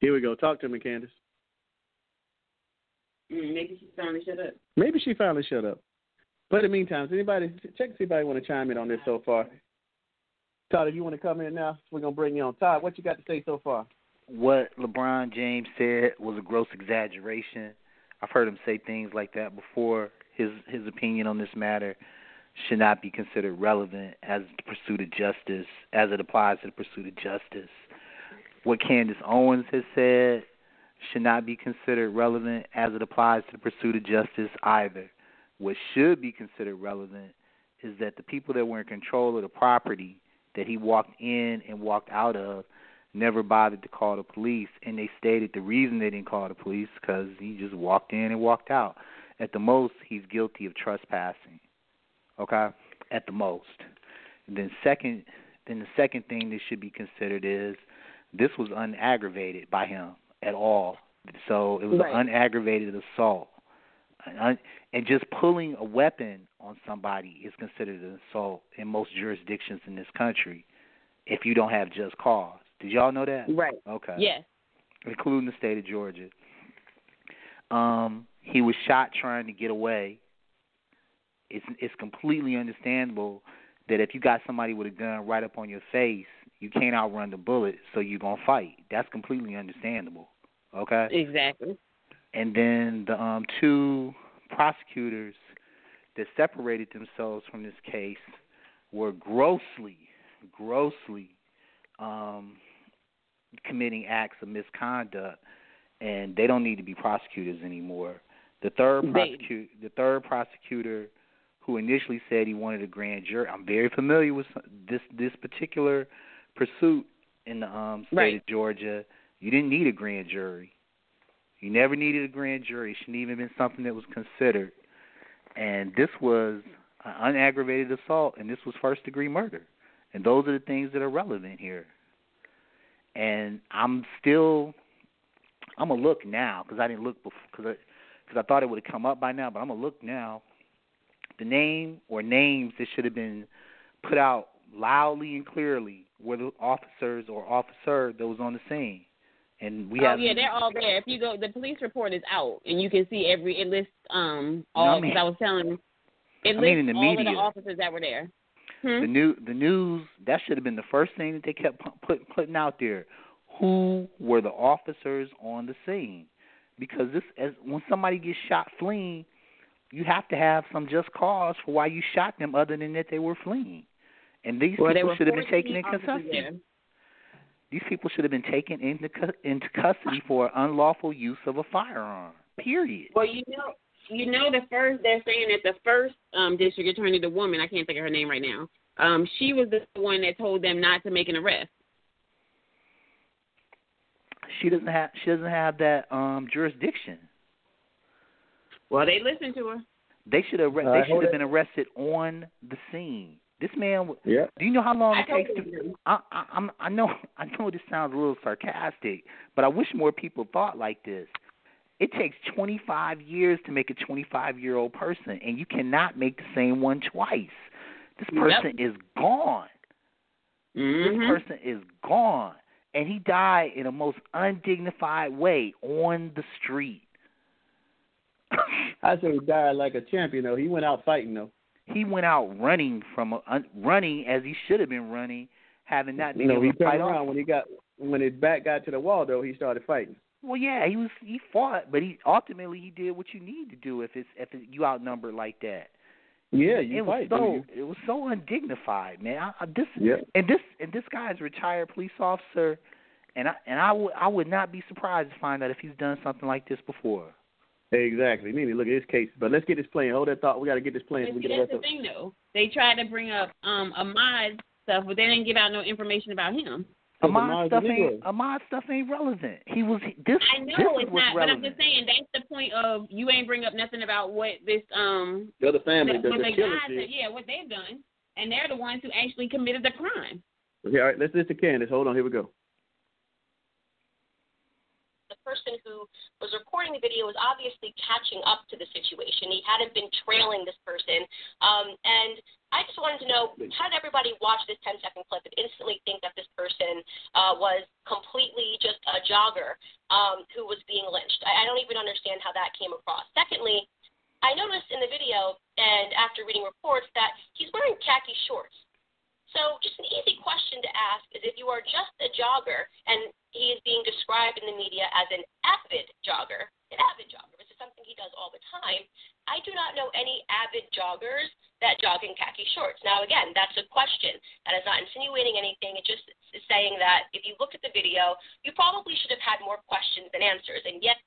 Here we go. Talk to me, Candace. Mm, maybe she finally shut up. Maybe she finally shut up. But in the meantime, does anybody check to see if anybody want to chime in on this so far? Todd, if you want to come in now, we're gonna bring you on. Todd, what you got to say so far? What LeBron James said was a gross exaggeration. I've heard him say things like that before. His his opinion on this matter should not be considered relevant as the pursuit of justice, as it applies to the pursuit of justice. What Candace Owens has said should not be considered relevant as it applies to the pursuit of justice either. What should be considered relevant is that the people that were in control of the property that he walked in and walked out of never bothered to call the police, and they stated the reason they didn't call the police because he just walked in and walked out. At the most, he's guilty of trespassing. Okay, at the most. And then second, then the second thing that should be considered is this was unaggravated by him at all. So it was Right. an unaggravated assault. And just pulling a weapon on somebody is considered an assault in most jurisdictions in this country if you don't have just cause. Did y'all know that? Right. Okay. Yes. Including the state of Georgia. Um, he was shot trying to get away. It's it's completely understandable that if you got somebody with a gun right up on your face, you can't outrun the bullet, so you're gonna fight. That's completely understandable. Okay? Exactly. and then the um two prosecutors that separated themselves from this case were grossly grossly um committing acts of misconduct and they don't need to be prosecutors anymore the third prosecutor the third prosecutor who initially said he wanted a grand jury I'm very familiar with this this particular pursuit in the um state Right. of Georgia you didn't need a grand jury you never needed a grand jury. It shouldn't even been something that was considered. And this was an unaggravated assault, and this was first degree murder. And those are the things that are relevant here. And I'm still, I'm gonna look now because I didn't look before because I, cause I thought it would have come up by now, but I'm gonna look now. The name or names that should have been put out loudly and clearly were the officers or officer that was on the scene. And we oh have yeah, they're all there. If you go, the police report is out, and you can see every. It lists um No, I all. mean- I was telling, it I lists mean in the all of the officers that were there. Hmm? The new the news that should have been the first thing that they kept put, putting out there. Who were the officers on the scene? Because this as when somebody gets shot fleeing, you have to have some just cause for why you shot them, other than that they were fleeing. And these Well, people should have been taken in officers custody. These people should have been taken into into custody for unlawful use of a firearm. Period. Well, you know, you know, the first they're saying that the first um district attorney, the woman, I can't think of her name right now. Um, she was the one that told them not to make an arrest. she doesn't have she doesn't have that um jurisdiction. Well, they listened to her. They should have Uh, they should have been arrested on the scene. This man. w- Yeah. Do you know how long I it takes to? I, I, I'm. I know. [laughs] I know this sounds a little sarcastic, but I wish more people thought like this. It takes 25 years to make a 25 year old person, and you cannot make the same one twice. This Yep. person is gone. This Mm-hmm. person is gone, and he died in a most undignified way on the street. I say he died like a champion though. He went out fighting though. He went out running from a, un, running as he should have been running, having not been no, able he to fight around off. when he got when his back got to the wall though. He started fighting. Well, yeah, he was he fought, but he ultimately he did what you need to do if it's if it, you outnumbered like that. Yeah, you it was fight. so do it was so undignified, man. I, I, this? Yeah. and this and this guy's retired police officer, and I and I would I would not be surprised to find out if he's done something like this before. Exactly. We need to look at this case. But let's get this playing. Hold that thought. We got to get this playing. so we See, get that's the the rest of thing, though. They tried to bring up um Ahmaud stuff, but they didn't give out no information about him. Ahmaud stuff a ain't Ahmaud stuff ain't relevant. He was this. I know is it's what's not, but I'm just saying that's the point of you ain't bring up nothing about what this um the other family. the, The, the the guys did. yeah what they've done, and they're the ones who actually committed the crime. Okay, all right. Let's listen to Candace. Hold on. Here we go. The person who was recording the video was obviously catching up to the situation. He hadn't been trailing this person. Um, and I just wanted to know how did everybody watch this 10 second clip and instantly think that this person uh, was completely just a jogger um, who was being lynched? I, I don't even understand how that came across. Secondly, I noticed in the video and after reading reports that he's wearing khaki shorts. So, just an easy question to ask is if you are just a jogger and he is being described in the media as an avid jogger, an avid jogger, which is something he does all the time, I do not know any avid joggers that jog in khaki shorts. Now, again, that's a question. That is not insinuating anything. It just is saying that if you look at the video, you probably should have had more questions than answers. And yet,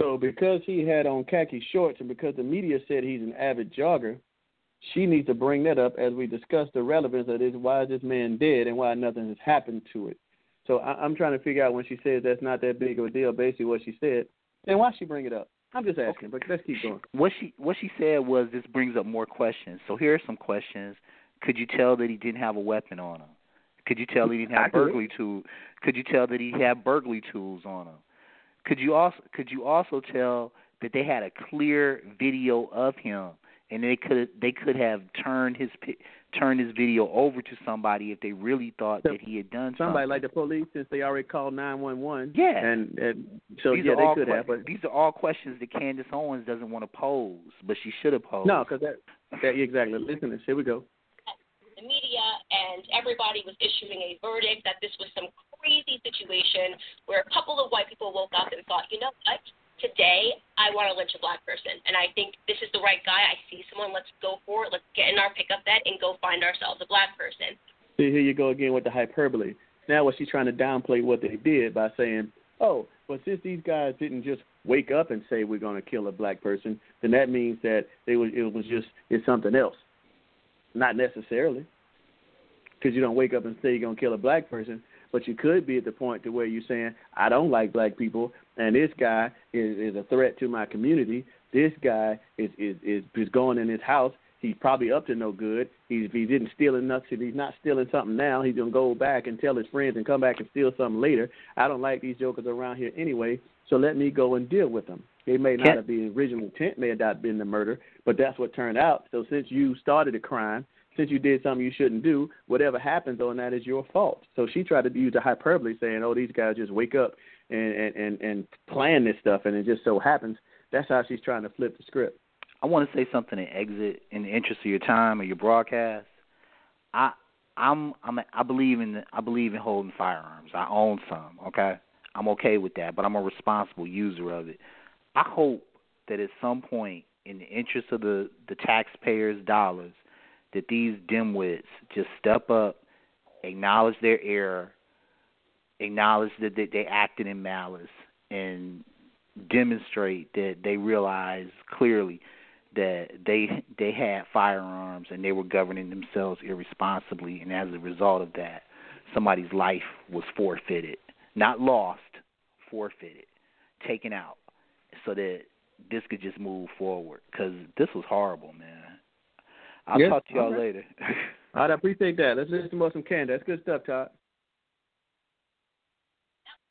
So because he had on khaki shorts and because the media said he's an avid jogger, she needs to bring that up as we discuss the relevance of this. Why is this man dead and why nothing has happened to it? So I, I'm trying to figure out when she says that's not that big of a deal, basically what she said, then why she bring it up? I'm just asking, but let's keep going. what she what she said was this brings up more questions. So here are some questions. Could you tell that he didn't have a weapon on him? Could you tell he didn't have burglary tools? Could you tell that he had burglary tools on him? Could you also could you also tell that they had a clear video of him and they could they could have turned his pi- turned his video over to somebody if they really thought that he had done Somebody something. like the police, since they already called 911. Yeah. And, and so these yeah, are they all could que- have, but these are all questions that Candace Owens doesn't want to pose, but she should have posed. no, because that, that exactly. Listen, to this. here we go. the media and everybody was issuing a verdict that this was some crazy situation where a couple of white people woke up and thought, you know what? Today, I want to lynch a black person. And I think this is the right guy. I see someone. Let's go for it. Let's get in our pickup bed and go find ourselves a black person. See, here you go again with the hyperbole. Now, what she's trying to downplay what they did by saying, "Oh, but since these guys didn't just wake up and say we're going to kill a black person, then that means that they was it was just it's something else." Not necessarily, because you don't wake up and say you're going to kill a black person, but you could be at the point to where you're saying, "I don't like black people, and this guy is is a threat to my community. This guy is is is, is going in his house." He's probably up to no good. He's, if he didn't steal enough, if he's not stealing something now, he's gonna go back and tell his friends and come back and steal something later. I don't like these jokers around here anyway, so let me go and deal with them. It may not have been the original intent, may have not been the murder, but that's what turned out. So since you started a crime, since you did something you shouldn't do, whatever happens on that is your fault. So she tried to use the hyperbole, saying, "Oh, these guys just wake up and and and, and plan this stuff, and it just so happens." That's how she's trying to flip the script. I want to say something to exit in the interest of your time or your broadcast. I I'm I'm I believe in the, I believe in holding firearms. I own some, okay? I'm okay with that, but I'm a responsible user of it. I hope that at some point in the interest of the the taxpayers' dollars that these dimwits just step up, acknowledge their error, acknowledge that they, they acted in malice and demonstrate that they realize clearly that they they had firearms and they were governing themselves irresponsibly and as a result of that somebody's life was forfeited not lost forfeited, taken out, so that this could just move forward. Because this was horrible, man. I'll Yeah, talk to y'all all right. later. [laughs] All right, I appreciate that. Let's listen to some Candy. That's good stuff, Todd.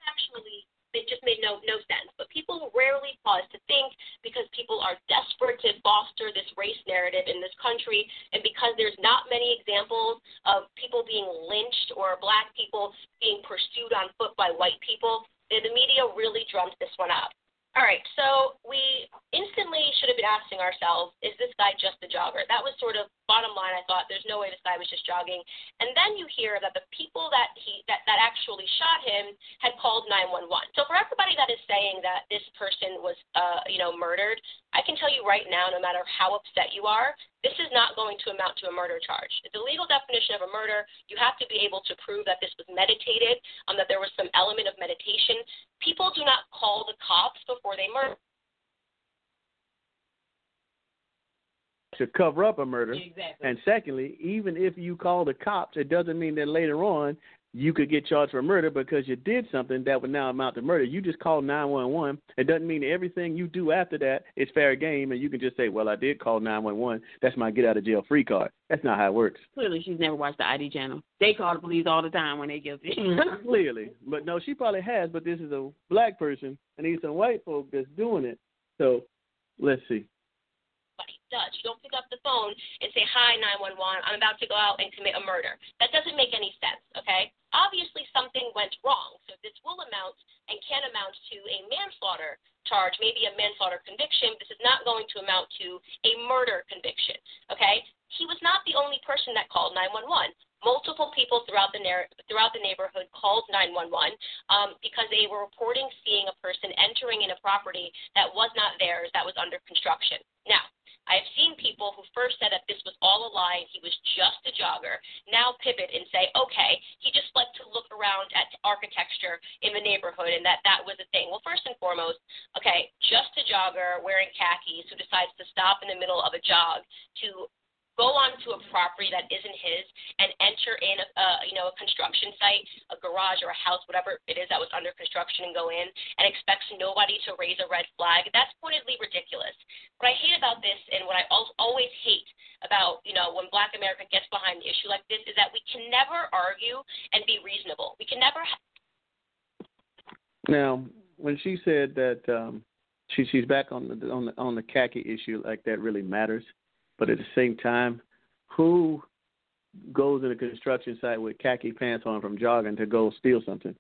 actually it just made no no sense. But people rarely pause to think because people are desperate to foster this race narrative in this country, and because there's not many examples of people being lynched or black people being pursued on foot by white people, the, the media really drummed this one up. All right, so we instantly should have been asking ourselves, is this guy just a jogger? That was sort of bottom line. I thought there's no way this guy was just jogging. And then you hear that the people that he that, that actually shot him had called 911. So for everybody that is saying that this person was uh, you know, murdered, I can tell you right now, no matter how upset you are, this is not going to amount to a murder charge. The legal definition of a murder, you have to be able to prove that this was meditated, um, that there was some element of meditation. People do not call the cops before they murder. To cover up a murder. Exactly. And secondly, even if you call the cops, it doesn't mean that later on you could get charged for murder because you did something that would now amount to murder. You just called 911. It doesn't mean everything you do after that is fair game and you can just say, well, I did call 911. That's my get out of jail free card. That's not how it works. Clearly, she's never watched the ID channel. They call the police all the time when they guilty. [laughs] Clearly. But no, she probably has, but this is a black person and these some white folk that's doing it. So let's see. You don't pick up the phone and say, Hi, 911, I'm about to go out and commit a murder. That doesn't make any sense, okay? Obviously, something went wrong. So this will amount and can amount to a manslaughter charge, maybe a manslaughter conviction. This is not going to amount to a murder conviction, okay? He was not the only person that called 911. Multiple people throughout the nar- throughout the neighborhood called 911 um, because they were reporting seeing a person entering in a property that was not theirs, that was under construction. Now, I've seen people who first said that this was all a lie and he was just a jogger, now pivot and say, okay, he just liked to look around at architecture in the neighborhood and that that was a thing. Well, first and foremost, okay, just a jogger wearing khakis who decides to stop in the middle of a jog to go onto a property that isn't his and enter in a, a you know a construction site, a garage or a house, whatever it is that was under construction, and go in and expects nobody to raise a red flag. That's pointedly ridiculous. What I hate about this, and what I al- always hate about you know when Black America gets behind an issue like this, is that we can never argue and be reasonable. We can never. Ha- Now, when she said that um, she she's back on the on the on the khaki issue, like that really matters. But at the same time, who goes in a construction site with khaki pants on from jogging to go steal something?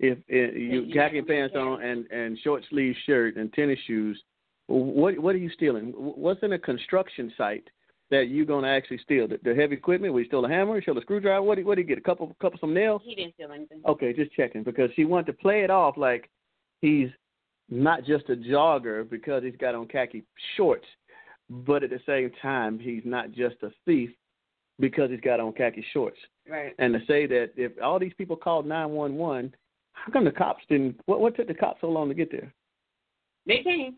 If, eh, if you khaki pants on and and short sleeve shirt and tennis shoes, what what are you stealing? What's in a construction site that you're going to actually steal? The, the heavy equipment? We stole a hammer, you stole a screwdriver. What do what do you get? A couple couple some nails? he didn't steal anything. Okay, just checking because she wanted to play it off like he's not just a jogger because he's got on khaki shorts, but at the same time he's not just a thief because he's got on khaki shorts. Right. And to say that if all these people called nine one one, how come the cops didn't? What what took the cops so long to get there They came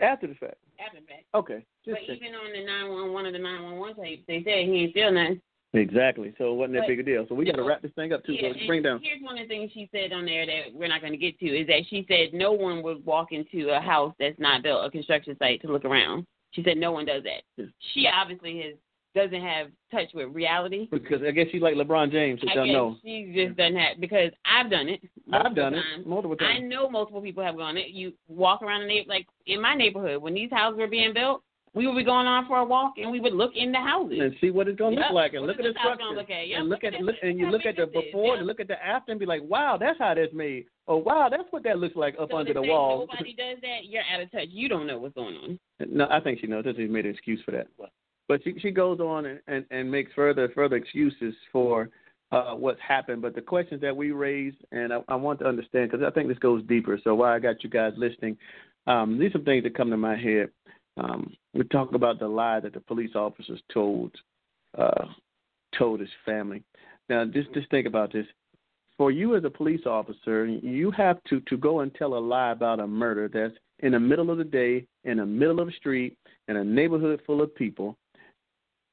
after the fact? after that. Okay, just But even on the 911 of the 911 tape, they said he ain't steal nothing. exactly. So it wasn't that But- big a deal. So we got to wrap this thing up too. Yeah, so bring down. Here's one of the things she said on there that we're not going to get to is that she said no one would walk into a house that's not built, a construction site, to look around. She said no one does that. She obviously has doesn't have touch with reality. Because I guess she's like LeBron James. She I guess know. she just doesn't have because I've done it. I've done multiple it multiple times. I know multiple people have gone it. You walk around the neighbor like in my neighborhood when these houses were being built, we would be going on for a walk and we would look in the houses. and see what it's gonna Yep. look like, and What look at the structure, gonna look at? Yep, and look look at look, and you look at the before, Yep. and look at the after, and be like, wow, that's how that's made. Oh wow, that's what that looks like up so under to the wall. Nobody does that. You're out of touch. You don't know what's going on. No, I think she knows. Just made an excuse for that. But she she goes on and, and, and makes further further excuses for uh, what's happened. But the questions that we raised, and I, I want to understand because I think this goes deeper. So why I got you guys listening, um, these are things that come to my head. Um, we talk about the lie that the police officers told uh, told his family. Now, just just think about this. For you as a police officer, you have to to go and tell a lie about a murder that's in the middle of the day, in the middle of the street, in a neighborhood full of people.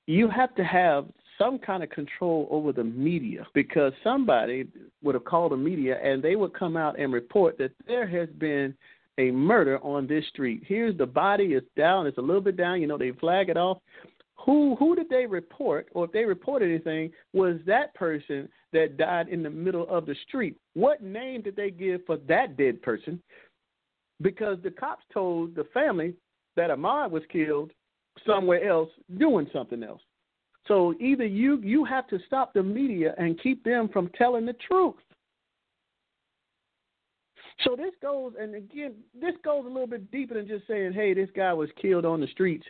You have to have some kind of control over the media because somebody would have called the media and they would come out and report that there has been a murder on this street. Here's the body, it's down, it's a little bit down, you know, they flag it off. Who who did they report or if they reported anything was that person that died in the middle of the street. What name did they give for that dead person? Because the cops told the family that Ahmaud was killed somewhere else doing something else. So either you you have to stop the media and keep them from telling the truth. So this goes, and again, this goes a little bit deeper than just saying, "Hey, this guy was killed on the streets,"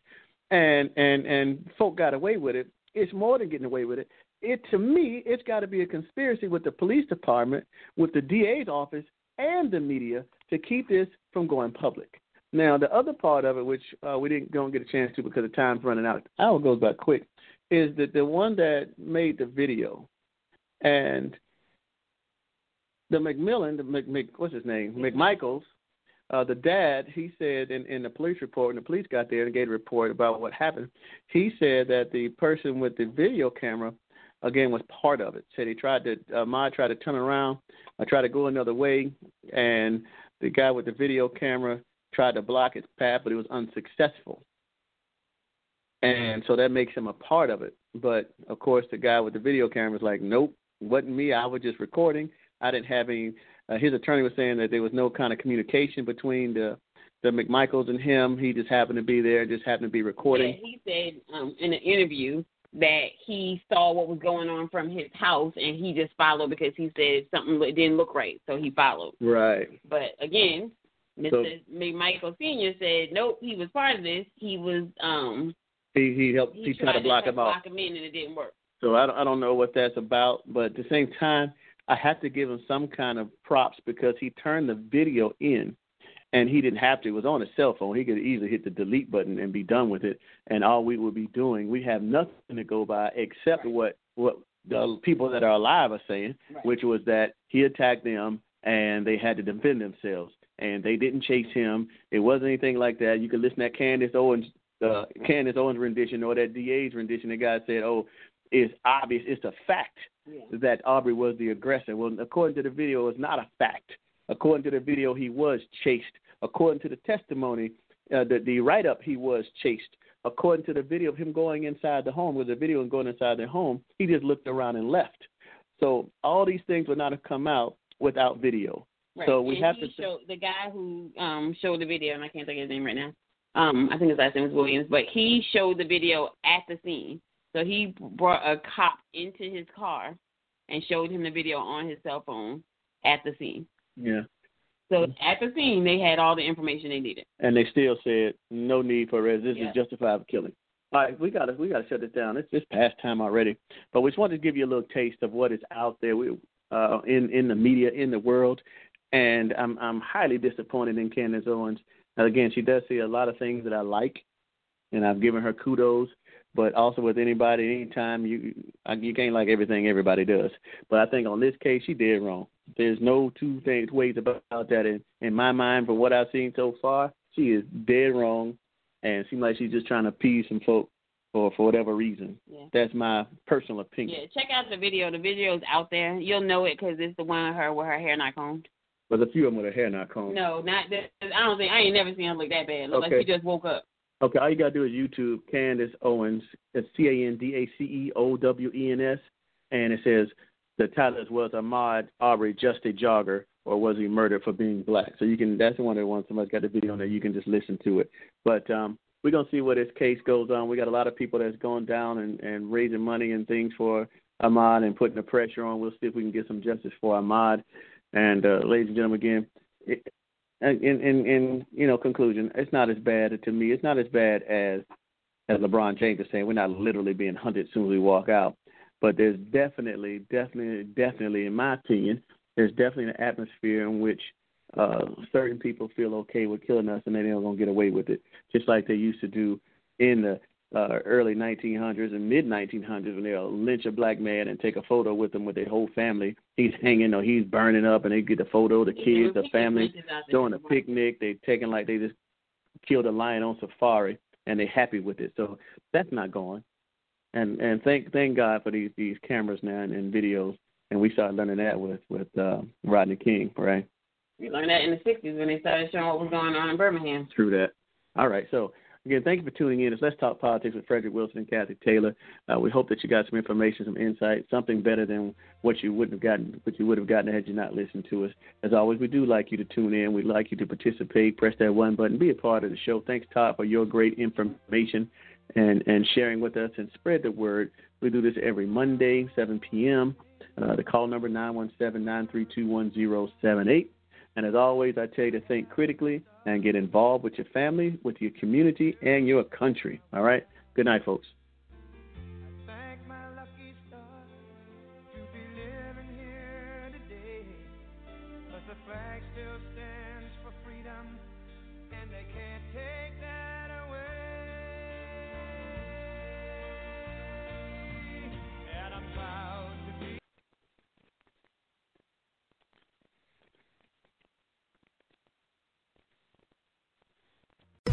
and and and folk got away with it. It's more than getting away with it. It to me, it's got to be a conspiracy with the police department, with the DA's office, and the media to keep this from going public. Now, the other part of it, which uh, we didn't go and get a chance to because the time's running out, hour goes by quick, is that the one that made the video, and the McMillan, the Mc, Mc what's his name, McMichaels, uh, the dad, he said in, in the police report, and the police got there and gave a report about what happened. He said that the person with the video camera, again, was part of it. Said he tried to, uh, Ma tried to turn around, I tried to go another way, and the guy with the video camera tried to block his path, but he was unsuccessful. And so that makes him a part of it. But of course, the guy with the video camera is like, "Nope, wasn't me. I was just recording. I didn't have any." Uh, his attorney was saying that there was no kind of communication between the the McMichaels and him. He just happened to be there, just happened to be recording. Yeah, he said um, in an interview that he saw what was going on from his house and he just followed because he said something didn't look right, so he followed. Right. But again, Mr. So- McMichael Senior said nope, he was part of this. He was um He he helped. he, He, tried to block him off. block him in and it didn't work. So I don't, I don't know what that's about, but at the same time, I have to give him some kind of props because he turned the video in, and he didn't have to. It was on his cell phone. He could easily hit the delete button and be done with it. And all we would be doing, we have nothing to go by except what what the people that are alive are saying, Right. which was that he attacked them and they had to defend themselves, and they didn't chase him. It wasn't anything like that. You could listen to Candace Owens. Uh, Candace Owens rendition or that DA's rendition. The guy said, "Oh, it's obvious. It's a fact that Arbery was the aggressor. Well, according to the video, it's not a fact. According to the video, he was chased. According to the testimony, uh, the, the write up, he was chased. According to the video of him going inside the home, with the video of going inside the home, he just looked around and left. So all these things would not have come out without video. Right. So we and have to. show the guy who um showed the video, and I can't think of his name right now. Um, I think his last name was Williams, but he showed the video at the scene. So he brought a cop into his car and showed him the video on his cell phone at the scene. Yeah. So at the scene, they had all the information they needed. and they still said no need for arrest. This Yeah. is justifiable killing. All right, we got to we got to shut this down. It's it's past time already, but we just wanted to give you a little taste of what is out there we, uh, in in the media in the world, and I'm I'm highly disappointed in Candace Owens. Now, again, she does see a lot of things that I like, and I've given her kudos. But also with anybody, anytime you you can't like everything everybody does. But I think on this case, she did wrong. There's no two things ways about that in in my mind. from what I've seen so far, she is dead wrong, and it seems like she's just trying to appease some folk for for whatever reason. Yeah. That's my personal opinion. Yeah, check out the video. The video's out there. You'll know it because it's the one of her with her hair not combed. But a few of them with her hair not combed. No, not that. I don't think I ain't never seen her look that bad. Look Okay. like she just woke up. Okay, all you gotta do is YouTube Candace Owens. It's C A N D A C E O W E N S, and it says the title is was Ahmaud Arbery just a jogger or was he murdered for being black? So you can that's the one that once somebody's got the video on there, you can just listen to it. But um we're gonna see where this case goes on. We got a lot of people that's going down and, and raising money and things for Ahmaud and putting the pressure on. We'll see if we can get some justice for Ahmaud. And uh, ladies and gentlemen, again, it, in, in in you know conclusion, it's not as bad to me. It's not as bad as as LeBron James is saying. We're not literally being hunted as soon as we walk out, but there's definitely, definitely, definitely, in my opinion, there's definitely an atmosphere in which uh, certain people feel okay with killing us, and they ain't gonna get away with it, just like they used to do in the uh, early 1900s and mid 1900s when they'll lynch a black man and take a photo with him with their whole family. He's hanging or he's burning up, and they get the photo, the kids, the family doing a picnic. They taking like they just killed a lion on safari, and they're happy with it. So that's not going. and and thank thank God for these these cameras now and, and videos. And we started learning that with with uh, Rodney King, right? We learned that in the '60s when they started showing what was going on in Birmingham. True that. All right, so Again, thank you for tuning in. It's Let's Talk Politics with Fredrick Wilson and Cathy Taylor. Uh, we hope that you got some information, some insight, something better than what you wouldn't have gotten, what you would have gotten had you not listened to us. As always, we do like you to tune in. We'd like you to participate. Press that one button. Be a part of the show. Thanks, Todd, for your great information and and sharing with us and spread the word. We do this every Monday, 7 p.m. Uh, the call number 917-932-1078. And as always, I tell you to think critically and get involved with your family, with your community, and your country. All right? Good night, folks.